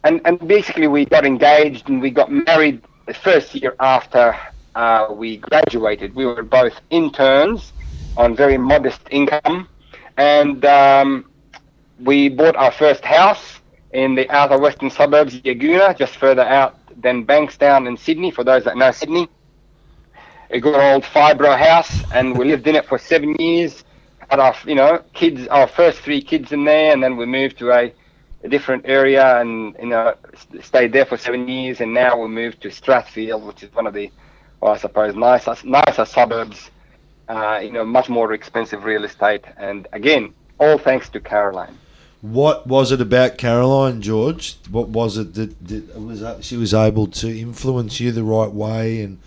and, and basically, we got engaged and we got married the first year after uh, we graduated. We were both interns on very modest income, and um, we bought our first house in the outer western suburbs, Yagoona, just further out than Bankstown in Sydney. For those that know Sydney, a good old fibro house, and we lived in it for seven years. Had our, you know, kids, our first three kids in there, and then we moved to a, a different area, and you know, stayed there for seven years, and now we moved to Strathfield, which is one of the, well, I suppose, nicer, nicer suburbs. Uh, you know, much more expensive real estate, and again, all thanks to Caroline. What was it about Caroline, George? What was it that, that was uh, she was able to influence you the right way, and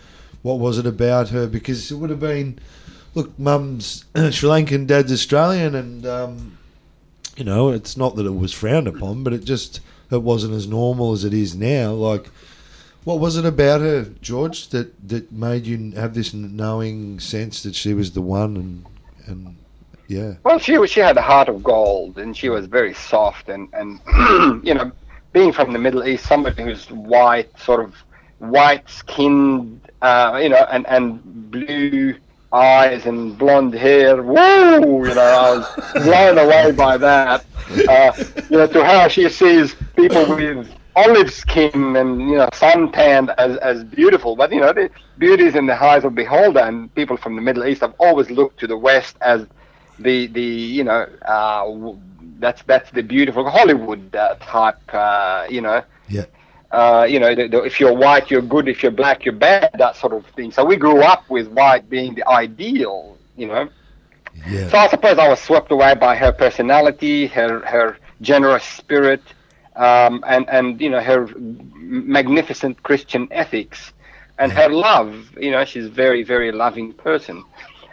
what was it about her? Because it would have been, look, Mum's *clears throat* Sri Lankan, Dad's Australian, and um, you know, it's not that it was frowned upon, but it just it wasn't as normal as it is now. Like, what was it about her, George, that that made you have this knowing sense that she was the one, and and yeah, Well, she was she had a heart of gold, and she was very soft, and and *clears throat* you know, being from the Middle East, somebody who's white, sort of white skinned, uh, you know, and and blue eyes and blonde hair. Woo! You know, I was blown away by that. Uh, you know, to how she sees people with olive skin and you know suntanned as as beautiful, but you know, the beauty is in the eyes of beholder, and people from the Middle East have always looked to the West as the the you know uh, that's that's the beautiful Hollywood uh, type uh, you know yeah, uh, you know the, the, if you're white you're good if you're black you're bad that sort of thing so we grew up with white being the ideal you know yeah. so I suppose I was swept away by her personality her her generous spirit um, and and you know her magnificent Christian ethics and her love you know she's a very very loving person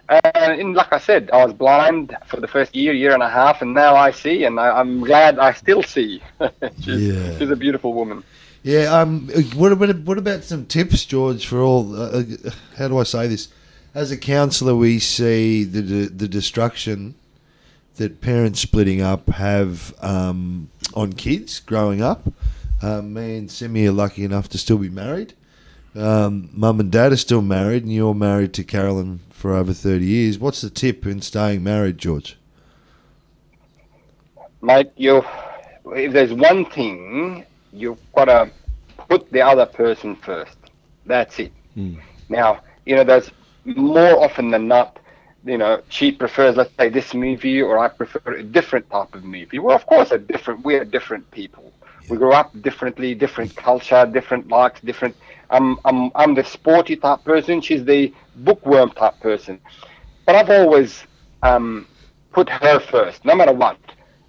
and in, like I said, I was blind for the first year, year and a half, and now I see, and I, I'm glad I still see. *laughs* she's, Yeah. she's a beautiful woman. Yeah. Um. What about what about some tips, George, for all? Uh, uh, how do I say this? As a counsellor, we see the the, the destruction that parents splitting up have um, on kids growing up. Um, me and Simi are lucky enough to still be married. Um, Mum and Dad are still married, and you're married to Carolyn for over thirty years. What's the tip in staying married, George? Mate, you, if there's one thing, you've got to put the other person first. That's it. Mm. Now, you know, there's more often than not, you know, she prefers, let's say, this movie, or I prefer a different type of movie. Well, of course, a different. We are different people. We grow up differently, different culture, different likes, different. I'm, I'm, I'm the sporty type person. She's the bookworm type person. But I've always um, put her first, no matter what.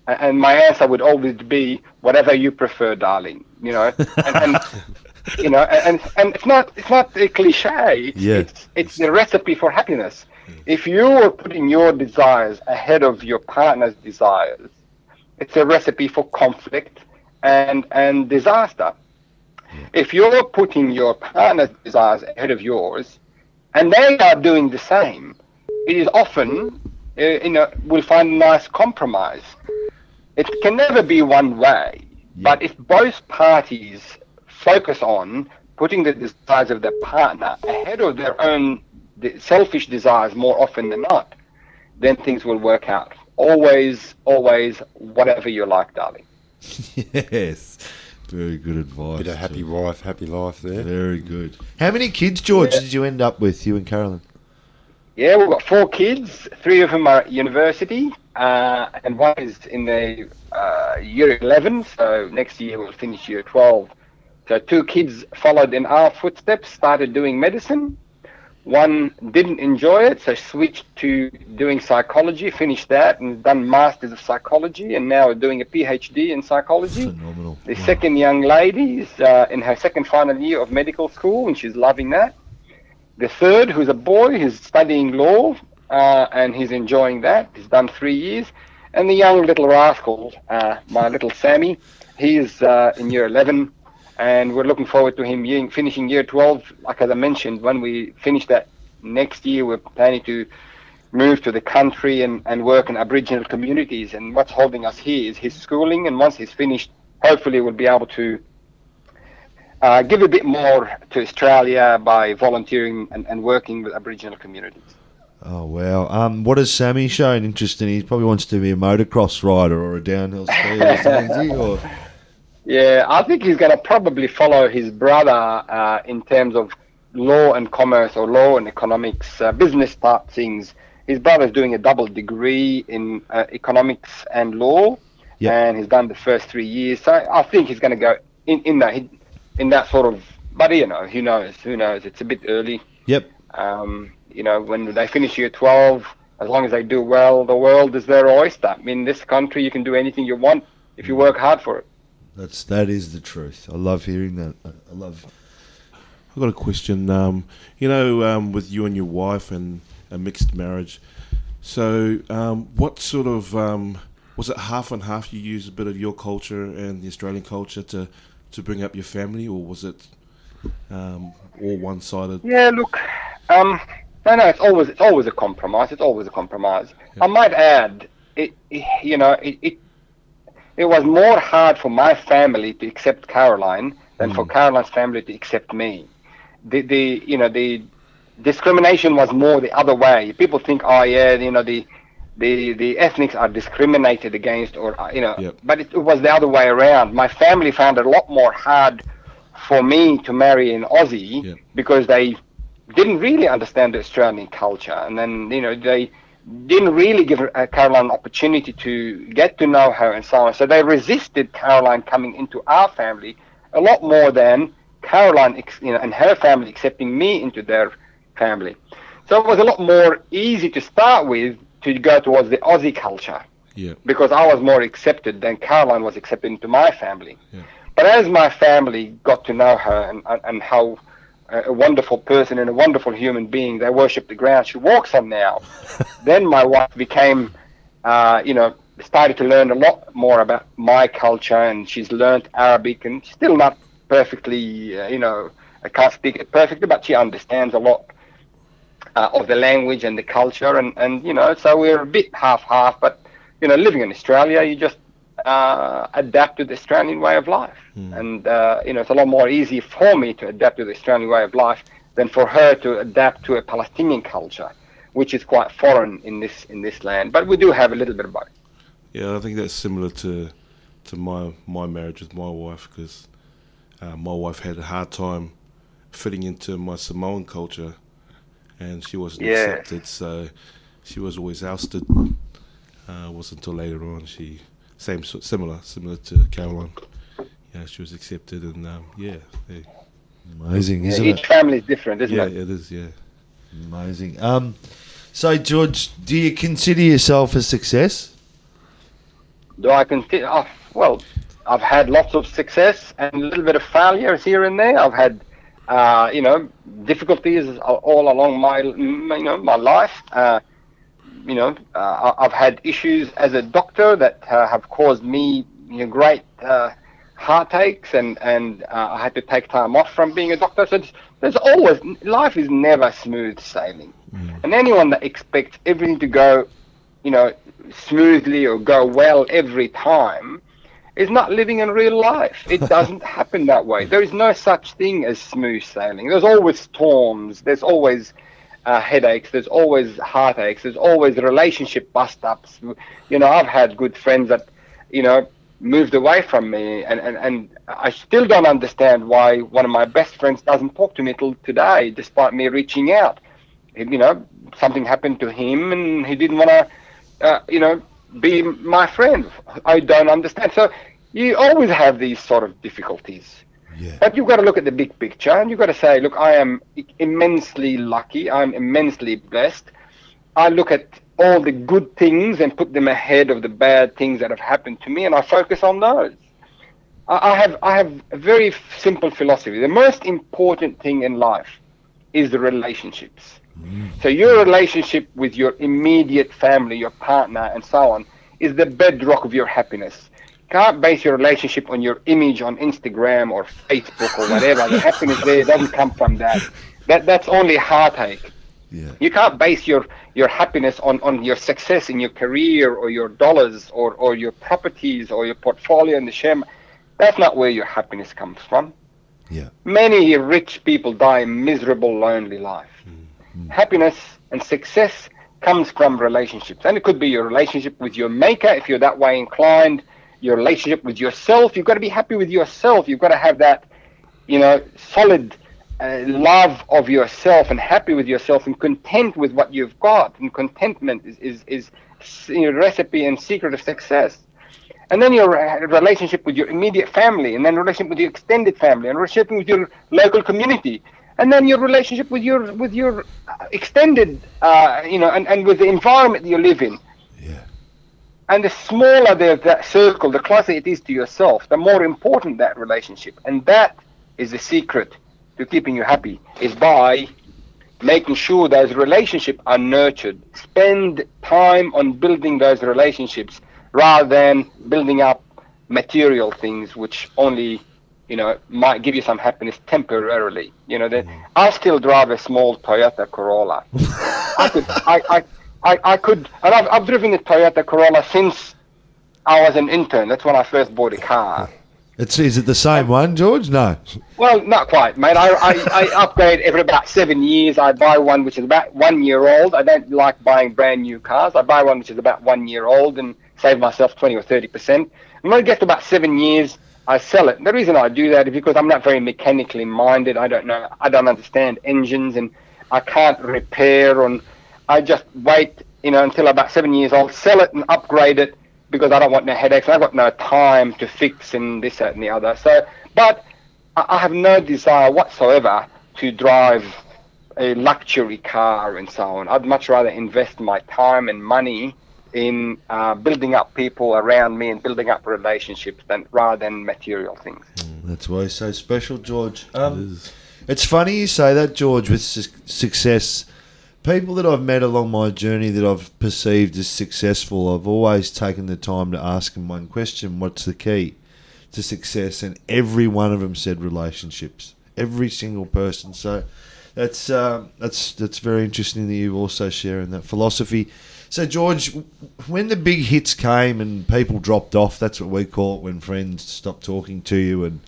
And my answer would always be, whatever you prefer, darling. You know, and, and *laughs* you know, and and it's not it's not a cliche. It's, Yeah. it's it's the recipe for happiness. If you are putting your desires ahead of your partner's desires, it's a recipe for conflict and and disaster. If you're putting your partner's desires ahead of yours, and they are doing the same, it is often, uh, you know, we'll find a nice compromise. It can never be one way, but if both parties focus on putting the desires of their partner ahead of their own de- selfish desires more often than not, then things will work out. Always, always, whatever you like, darling. *laughs* yes, very good advice. Bit of happy wife, happy life there. Very good. How many kids, George, Yeah. did you end up with, you and Carolyn? Yeah, we've got four kids. Three of them are at university, uh, and one is in the uh, year 11. So next year we'll finish year 12. So two kids followed in our footsteps, started doing medicine. One didn't enjoy it, so switched to doing psychology, finished that, and done masters of psychology, and now doing a PhD in psychology. Phenomenal. The second young lady is uh, in her second final year of medical school, and she's loving that. The third, who's a boy, who's studying law, uh, and he's enjoying that. He's done three years. And the young little rascal, uh, my little Sammy, he's uh, in year 11, and we're looking forward to him being, finishing year 12. Like as I mentioned, when we finish that next year, we're planning to move to the country and, and work in Aboriginal communities. And what's holding us here is his schooling. And once he's finished, hopefully we'll be able to uh, give a bit more to Australia by volunteering and, and working with Aboriginal communities. Oh wow! Um, what has Sammy shown interest in? He probably wants to be a motocross rider or a downhill skier or he? *laughs* Yeah, I think he's going to probably follow his brother uh, in terms of law and commerce or law and economics, uh, business type things. His brother's doing a double degree in uh, economics and law, Yep. and he's done the first three years. So I think he's going to go in, in that in that sort of. But you know, who knows? Who knows? It's a bit early. yep, Um, you know, when they finish year 12, as long as they do well, the world is their oyster. I In this country, you can do anything you want if you work hard for it. that's that is the truth. I love hearing that. I I love. I've got a question. Um, you know, um, with you and your wife and a mixed marriage, so um, what sort of um, was it half and half? You use a bit of your culture and the Australian culture to to bring up your family, or was it um, all one sided? Yeah, look, um, no, no, it's always it's always a compromise. It's always a compromise. I might add, it, it you know, it, it it was more hard for my family to accept Caroline than for Caroline's family to accept me. The the you know the discrimination was more the other way. People think, oh yeah, you know the the the ethnics are discriminated against, or uh, you know, Yep. but it, it was the other way around. My family found it a lot more hard for me to marry an Aussie Yep. because they didn't really understand the Australian culture, and then you know they didn't really give uh, Caroline an opportunity to get to know her and so on. So they resisted Caroline coming into our family a lot more than Caroline, ex- you know, and her family accepting me into their family. So it was a lot more easy to start with to go towards the Aussie culture Yeah, because I was more accepted than Caroline was accepted into my family. Yeah. But as my family got to know her and, and, how uh, a wonderful person and a wonderful human being, they worship the ground she walks on now, *laughs* then my wife became, uh, you know, started to learn a lot more about my culture and she's learned Arabic and still not perfectly, uh, you know, I can't speak it perfectly, but she understands a lot uh, of the language and the culture, and, and you know, so we're a bit half half. But you know, living in Australia, you just uh, adapt to the Australian way of life, and uh, you know, it's a lot more easy for me to adapt to the Australian way of life than for her to adapt to a Palestinian culture, which is quite foreign in this in this land. But we do have a little bit of both. yeah. I think that's similar to to my my marriage with my wife because uh, my wife had a hard time fitting into my Samoan culture, and she wasn't Yeah. accepted. So she was always ousted. Uh, it wasn't until later on she same sort- similar similar to Caroline. Yeah, she was accepted, and um, yeah, yeah, Amazing, isn't Each it? family is different, isn't yeah, it? it is. Yeah. Amazing. Um, so George, do you consider yourself a success? Do I consider? Oh, well, I've had lots of success and a little bit of failures here and there. I've had, uh, you know, difficulties all along my, you know, my life. Uh, you know, uh, I've had issues as a doctor that uh, have caused me you know, great uh, heartaches, and and uh, I had to take time off from being a doctor. So there's, there's always life is never smooth sailing, and anyone that expects everything to go, you know, smoothly or go well every time is not living in real life. It *laughs* doesn't happen that way. There is no such thing as smooth sailing. There's always storms. There's always uh, headaches. There's always heartaches. There's always relationship bust ups. You know, I've had good friends that, you know, moved away from me, and, and, and I still don't understand why one of my best friends doesn't talk to me till today, despite me reaching out. You know, something happened to him, and he didn't want to, uh, you know, be my friend. I don't understand. So you always have these sort of difficulties. Yeah. But you've got to look at the big picture and you've got to say, look, I am immensely lucky. I'm immensely blessed. I look at all the good things and put them ahead of the bad things that have happened to me, and I focus on those. I I have I have a very simple philosophy. The most important thing in life is the relationships. Mm. So your relationship with your immediate family, your partner, and so on, is the bedrock of your happiness. Can't base your relationship on your image on Instagram or Facebook or whatever. the happiness there doesn't come from that. That that's only heartache. Yeah. You can't base your, your happiness on, on your success in your career or your dollars or, or your properties or your portfolio in the share. That's not where your happiness comes from. Yeah. Many rich people die a miserable, lonely life. Happiness and success comes from relationships. And it could be your relationship with your maker if you're that way inclined, your relationship with yourself. You've got to be happy with yourself. You've got to have that, you know, solid uh, love of yourself and happy with yourself and content with what you've got. And contentment is, is, is recipe and secret of success. And then your uh, relationship with your immediate family, and then relationship with your extended family, and relationship with your local community, and then your relationship with your with your uh, extended, uh, you know, and, and with the environment that you live in. Yeah. And the smaller the, that circle, the closer it is to yourself, the more important that relationship. And that is the secret to keeping you happy, is by making sure those relationships are nurtured. Spend time on building those relationships rather than building up material things which only you know might give you some happiness temporarily you know that mm. i still drive a small toyota corolla *laughs* i could I, I I, I could and I've, I've driven a toyota corolla since i was an intern that's when i first bought a car It's is it the same one, George? No. well, not quite, mate. I, I, I upgrade every about seven years. I buy one which is about one year old. I don't like buying brand new cars. I buy one which is about one year old and save myself 20 or 30 percent. And when it gets to about seven years, I sell it. The reason I do that is because I'm not very mechanically minded. I don't know. I don't understand engines and I can't repair. And I just wait, you know, until about seven years old, sell it and upgrade it because I don't want no headaches. I've got no time to fix and this, that, and the other. So, but I I have no desire whatsoever to drive a luxury car and so on. I'd much rather invest my time and money in uh, building up people around me and building up relationships than rather than material things. That's why he's so special, George. Um, it's funny you say that, George, with su- success. People that I've met along my journey that I've perceived as successful, I've always taken the time to ask them one question what's the key to success? And every one of them said relationships. Every single person. So that's, uh, that's, that's very interesting that you also sharing that philosophy. So, George, when the big hits came and people dropped off, that's what we call it when friends stop talking to you and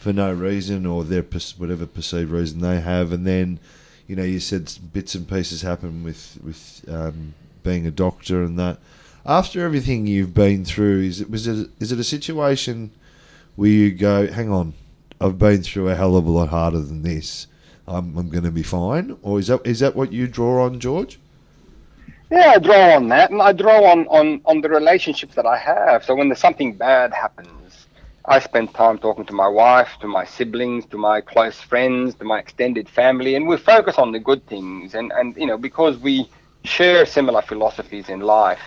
for no reason or their whatever perceived reason they have, and then you know you said bits and pieces happen with with um, being a doctor and that. After everything you've been through, is it was it is it a situation where you go, hang on, I've been through a hell of a lot harder than this. I'm, I'm going to be fine, or is that is that what you draw on, George? Yeah, I draw on that, and I draw on, on, on the relationships that I have. So when there's something bad happens, I spend time talking to my wife, to my siblings, to my close friends, to my extended family, and we focus on the good things. And, and you know, because we share similar philosophies in life,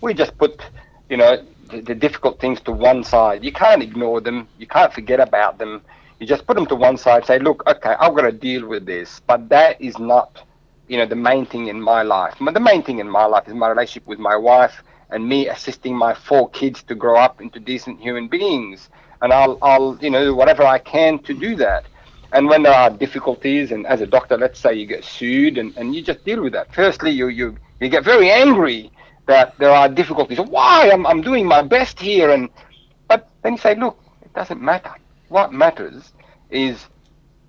we just put, you know, the, the difficult things to one side. You can't ignore them. You can't forget about them. You just put them to one side. Say, look, okay, I've got to deal with this, but that is not you know the main thing in my life. The main thing in my life is my relationship with my wife and me assisting my four kids to grow up into decent human beings. And i'll i'll you know do whatever i can to do that. And when there are difficulties and as a doctor let's say you get sued and, and you just deal with that. Firstly you you you get very angry that there are difficulties. Why? I'm, I'm doing my best here. And but then you say look it doesn't matter. What matters is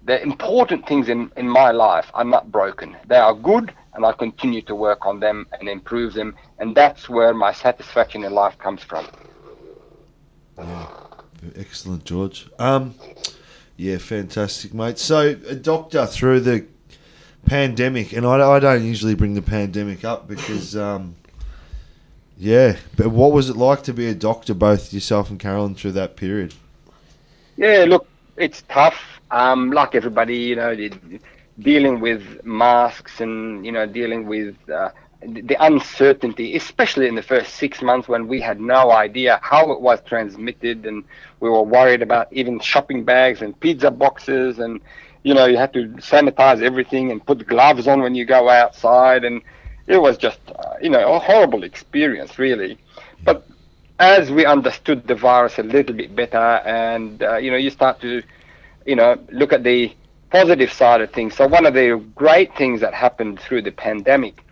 the important things in, in my life are not broken. They are good, and I continue to work on them and improve them. And that's where my satisfaction in life comes from. Excellent, George. Um, yeah, fantastic, mate. So, a doctor through the pandemic, and I, I don't usually bring the pandemic up because, um, yeah, but what was it like to be a doctor, both yourself and Carolyn, through that period? Yeah, look, it's tough. Um, like everybody, you know, dealing with masks and you know dealing with uh, the uncertainty, especially in the first six months when we had no idea how it was transmitted, and we were worried about even shopping bags and pizza boxes, and you know you had to sanitize everything and put gloves on when you go outside, and it was just uh, you know a horrible experience, really. But as we understood the virus a little bit better, and uh, you know you start to you know, look at the positive side of things. So one of the great things that happened through the pandemic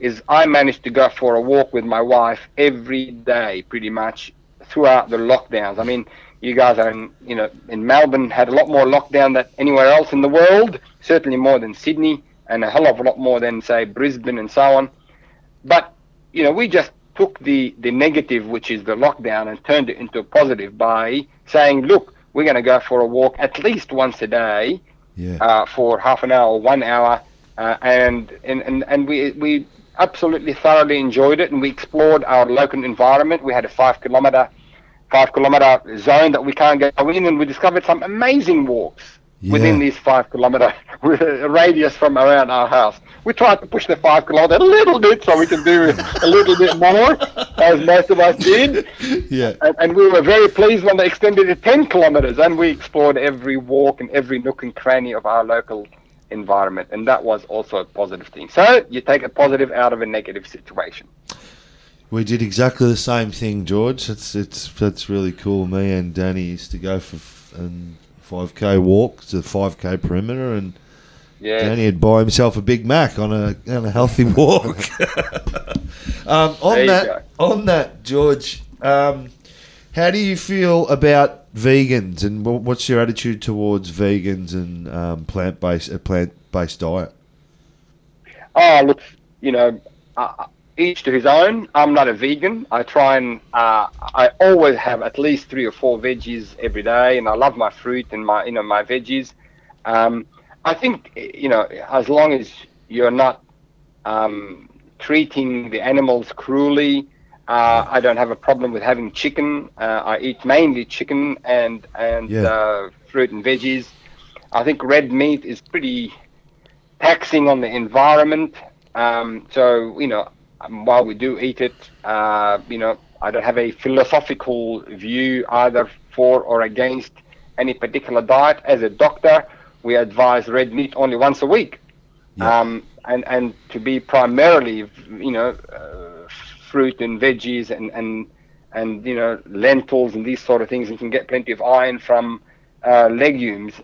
is I managed to go for a walk with my wife every day, pretty much throughout the lockdowns. I mean, you guys are in, you know, in Melbourne had a lot more lockdown than anywhere else in the world, certainly more than Sydney, and a hell of a lot more than say Brisbane and so on. But you know, we just took the the negative, which is the lockdown, and turned it into a positive by saying, look, we're going to go for a walk at least once a day Yeah. uh, for half an hour, or one hour, uh, and, and and and we we absolutely thoroughly enjoyed it, and we explored our local environment. We had a five kilometer five kilometer zone that we can't go in, and we discovered some amazing walks within Yeah. these five kilometer *laughs* radius from around our house. We tried to push the five kilometer a little bit so we can do a little bit more, as most of us did. *laughs* yeah. And, and we were very pleased when they extended it 10 kilometers and we explored every walk and every nook and cranny of our local environment. And that was also a positive thing. So you take a positive out of a negative situation. We did exactly the same thing, George. It's it's that's really cool. Me and Danny used to go for f- and 5k walks, the 5k perimeter, and Yeah. Danny would buy himself a Big Mac on a on a healthy *laughs* walk. *laughs* um, on that, on that, George, um, how do you feel about vegans, and what's your attitude towards vegans and um, plant based a plant based diet? Oh, look, you know, uh, each to his own. I'm not a vegan. I try and uh, I always have at least three or four veggies every day, and I love my fruit and my you know my veggies. Um, I think you know as long as you're not um, treating the animals cruelly. Uh, I don't have a problem with having chicken. Uh, I eat mainly chicken and and Yeah. uh, fruit and veggies. I think red meat is pretty taxing on the environment. Um, so you know, while we do eat it, uh, you know, I don't have a philosophical view either for or against any particular diet. As a doctor, we advise red meat only once a week, Yeah. um, and and to be primarily, you know, uh, fruit and veggies and and and you know lentils and these sort of things. You can get plenty of iron from uh, legumes.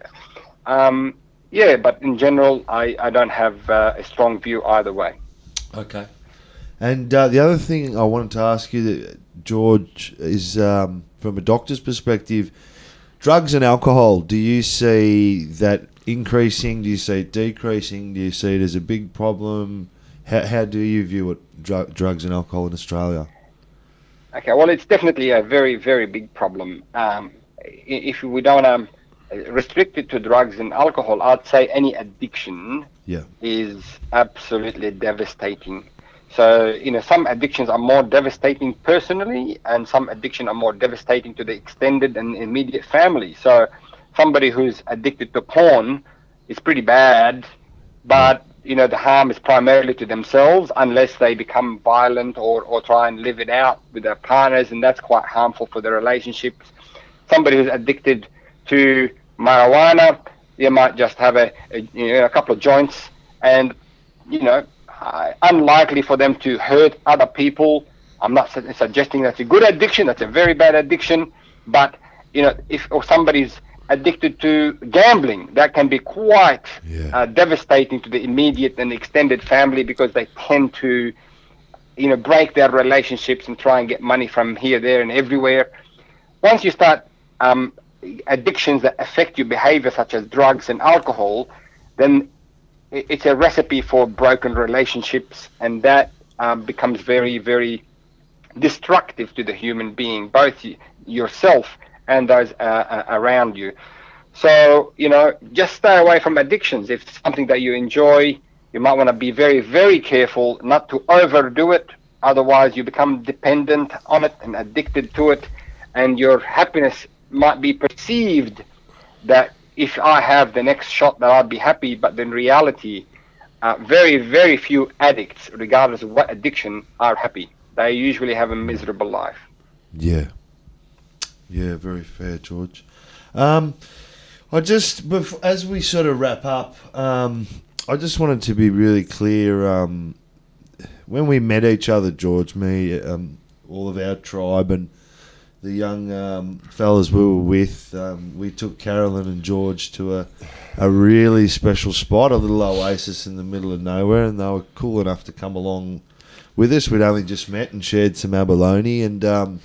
Um, yeah, but in general, I, I don't have uh, a strong view either way. Okay. And uh, the other thing I wanted to ask you, George, is um, from a doctor's perspective, drugs and alcohol. Do you see that increasing? Do you see it decreasing? Do you see it as a big problem? How, how do you view it, dr- drugs and alcohol in Australia? Okay, well, it's definitely a very, very big problem. Um, if we don't um, restrict it to drugs and alcohol, I'd say any addiction Yeah. is absolutely devastating. So, you know, some addictions are more devastating personally, and some addiction are more devastating to the extended and immediate family. So, somebody who's addicted to porn is pretty bad, but you know the harm is primarily to themselves unless they become violent or, or try and live it out with their partners, and that's quite harmful for their relationships. Somebody who's addicted to marijuana, they might just have a, a you know a couple of joints, and you know uh, unlikely for them to hurt other people. I'm not su- suggesting that's a good addiction. That's a very bad addiction. But you know, if or somebody's addicted to gambling, that can be quite Yeah. uh, devastating to the immediate and extended family because they tend to, you know, break their relationships and try and get money from here, there, and everywhere. Once you start um, addictions that affect your behavior, such as drugs and alcohol, then it's a recipe for broken relationships, and that um, becomes very, very destructive to the human being, both yourself and those uh, uh, around you. So, you know, just stay away from addictions. If it's something that you enjoy, you might want to be very, very careful not to overdo it. Otherwise, you become dependent on it and addicted to it, and your happiness might be perceived that if I have the next shot, that I'd be happy. But in reality, uh, very, very few addicts, regardless of what addiction, are happy. They usually have a miserable life. Yeah. Yeah, very fair, George. Um, I just, as we sort of wrap up, um, I just wanted to be really clear. Um, when we met each other, George, me, um, all of our tribe, and the young um, fellas we were with, um, we took Carolyn and George to a a really special spot, a little oasis in the middle of nowhere, and they were cool enough to come along with us. We'd only just met and shared some abalone, and um,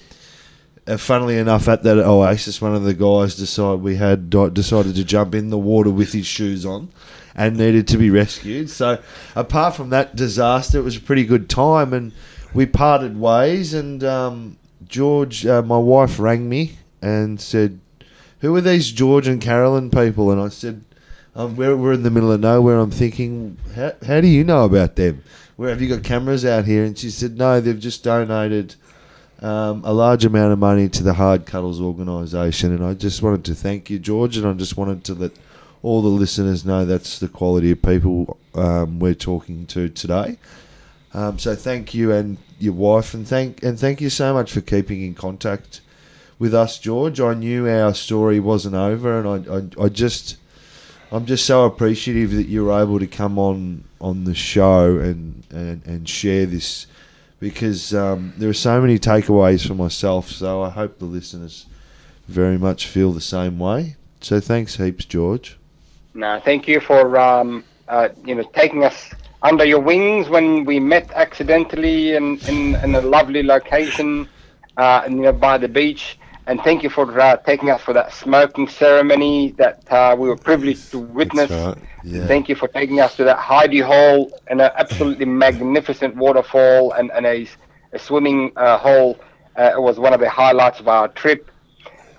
uh, funnily enough, at that oasis, one of the guys decided we had decided to jump in the water with his shoes on, and needed to be rescued. So, apart from that disaster, it was a pretty good time, and we parted ways. And um, George, uh, my wife, rang me and said, "Who are these George and Carolyn people?" And I said. Um, we're, we're in the middle of nowhere. I'm thinking, how, how do you know about them? Where have you got cameras out here? And she said, no, they've just donated um, a large amount of money to the Hard Cuddles organisation. And I just wanted to thank you, George, and I just wanted to let all the listeners know that's the quality of people um, we're talking to today. Um, so thank you and your wife, and thank and thank you so much for keeping in contact with us, George. I knew our story wasn't over, and I, I, I just I'm just so appreciative that you were able to come on on the show and and, and share this because um, there are so many takeaways for myself. So I hope the listeners very much feel the same way. So thanks heaps, George. No, thank you for um, uh, you know taking us under your wings when we met accidentally in, in, in a lovely location uh, know, by the beach. And thank you for uh, taking us for that smoking ceremony that uh, we were privileged to witness. Right. Yeah. Thank you for taking us to that hidey hole and an absolutely *laughs* magnificent waterfall and, and a, a swimming uh, hole. Uh, it was one of the highlights of our trip.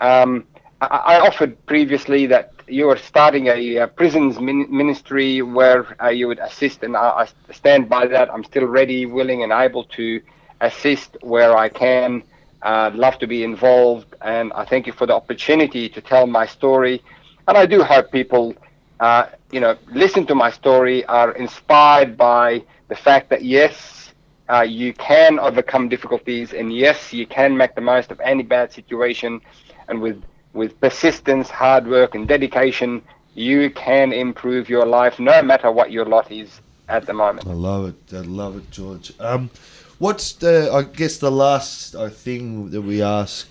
Um, I, I offered previously that you were starting a, uh prisons min- ministry where uh, you would assist, and I, I stand by that. I'm still ready, willing, and able to assist where I can. Uh, love to be involved, and I thank you for the opportunity to tell my story. And I do hope people, uh, you know, listen to my story, are inspired by the fact that yes, uh, you can overcome difficulties, and yes, you can make the most of any bad situation, and with with persistence, hard work, and dedication, you can improve your life, no matter what your lot is at the moment. I love it. I love it, George. Um, what's the? I guess the last uh, thing that we ask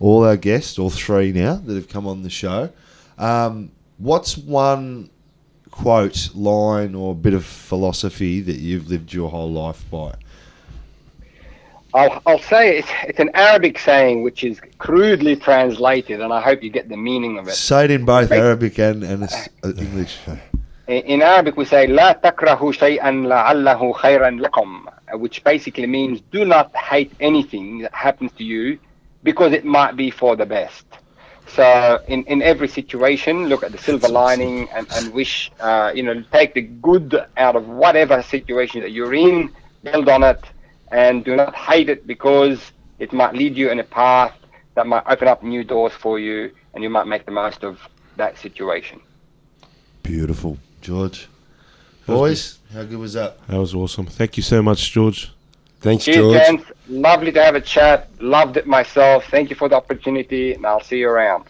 all our guests, all three now that have come on the show. Um, what's one quote, line, or bit of philosophy that you've lived your whole life by? I'll, I'll say it's, it's an Arabic saying which is crudely translated, and I hope you get the meaning of it. Say it in both. Arabic and, and uh, English. In, in Arabic, we say, La takrahu shay'an la'allahu khayran lakum, uh, which basically means do not hate anything that happens to you because it might be for the best. So in, in every situation, look at the silver lining and, and wish, uh, you know, take the good out of whatever situation that you're in, build on it, and do not hate it because it might lead you in a path that might open up new doors for you and you might make the most of that situation. Beautiful, George. Boys, how good was that? That was awesome. Thank you so much, George. Thanks, Cheers, George. gents. Lovely to have a chat. Loved it myself. Thank you for the opportunity, and I'll see you around.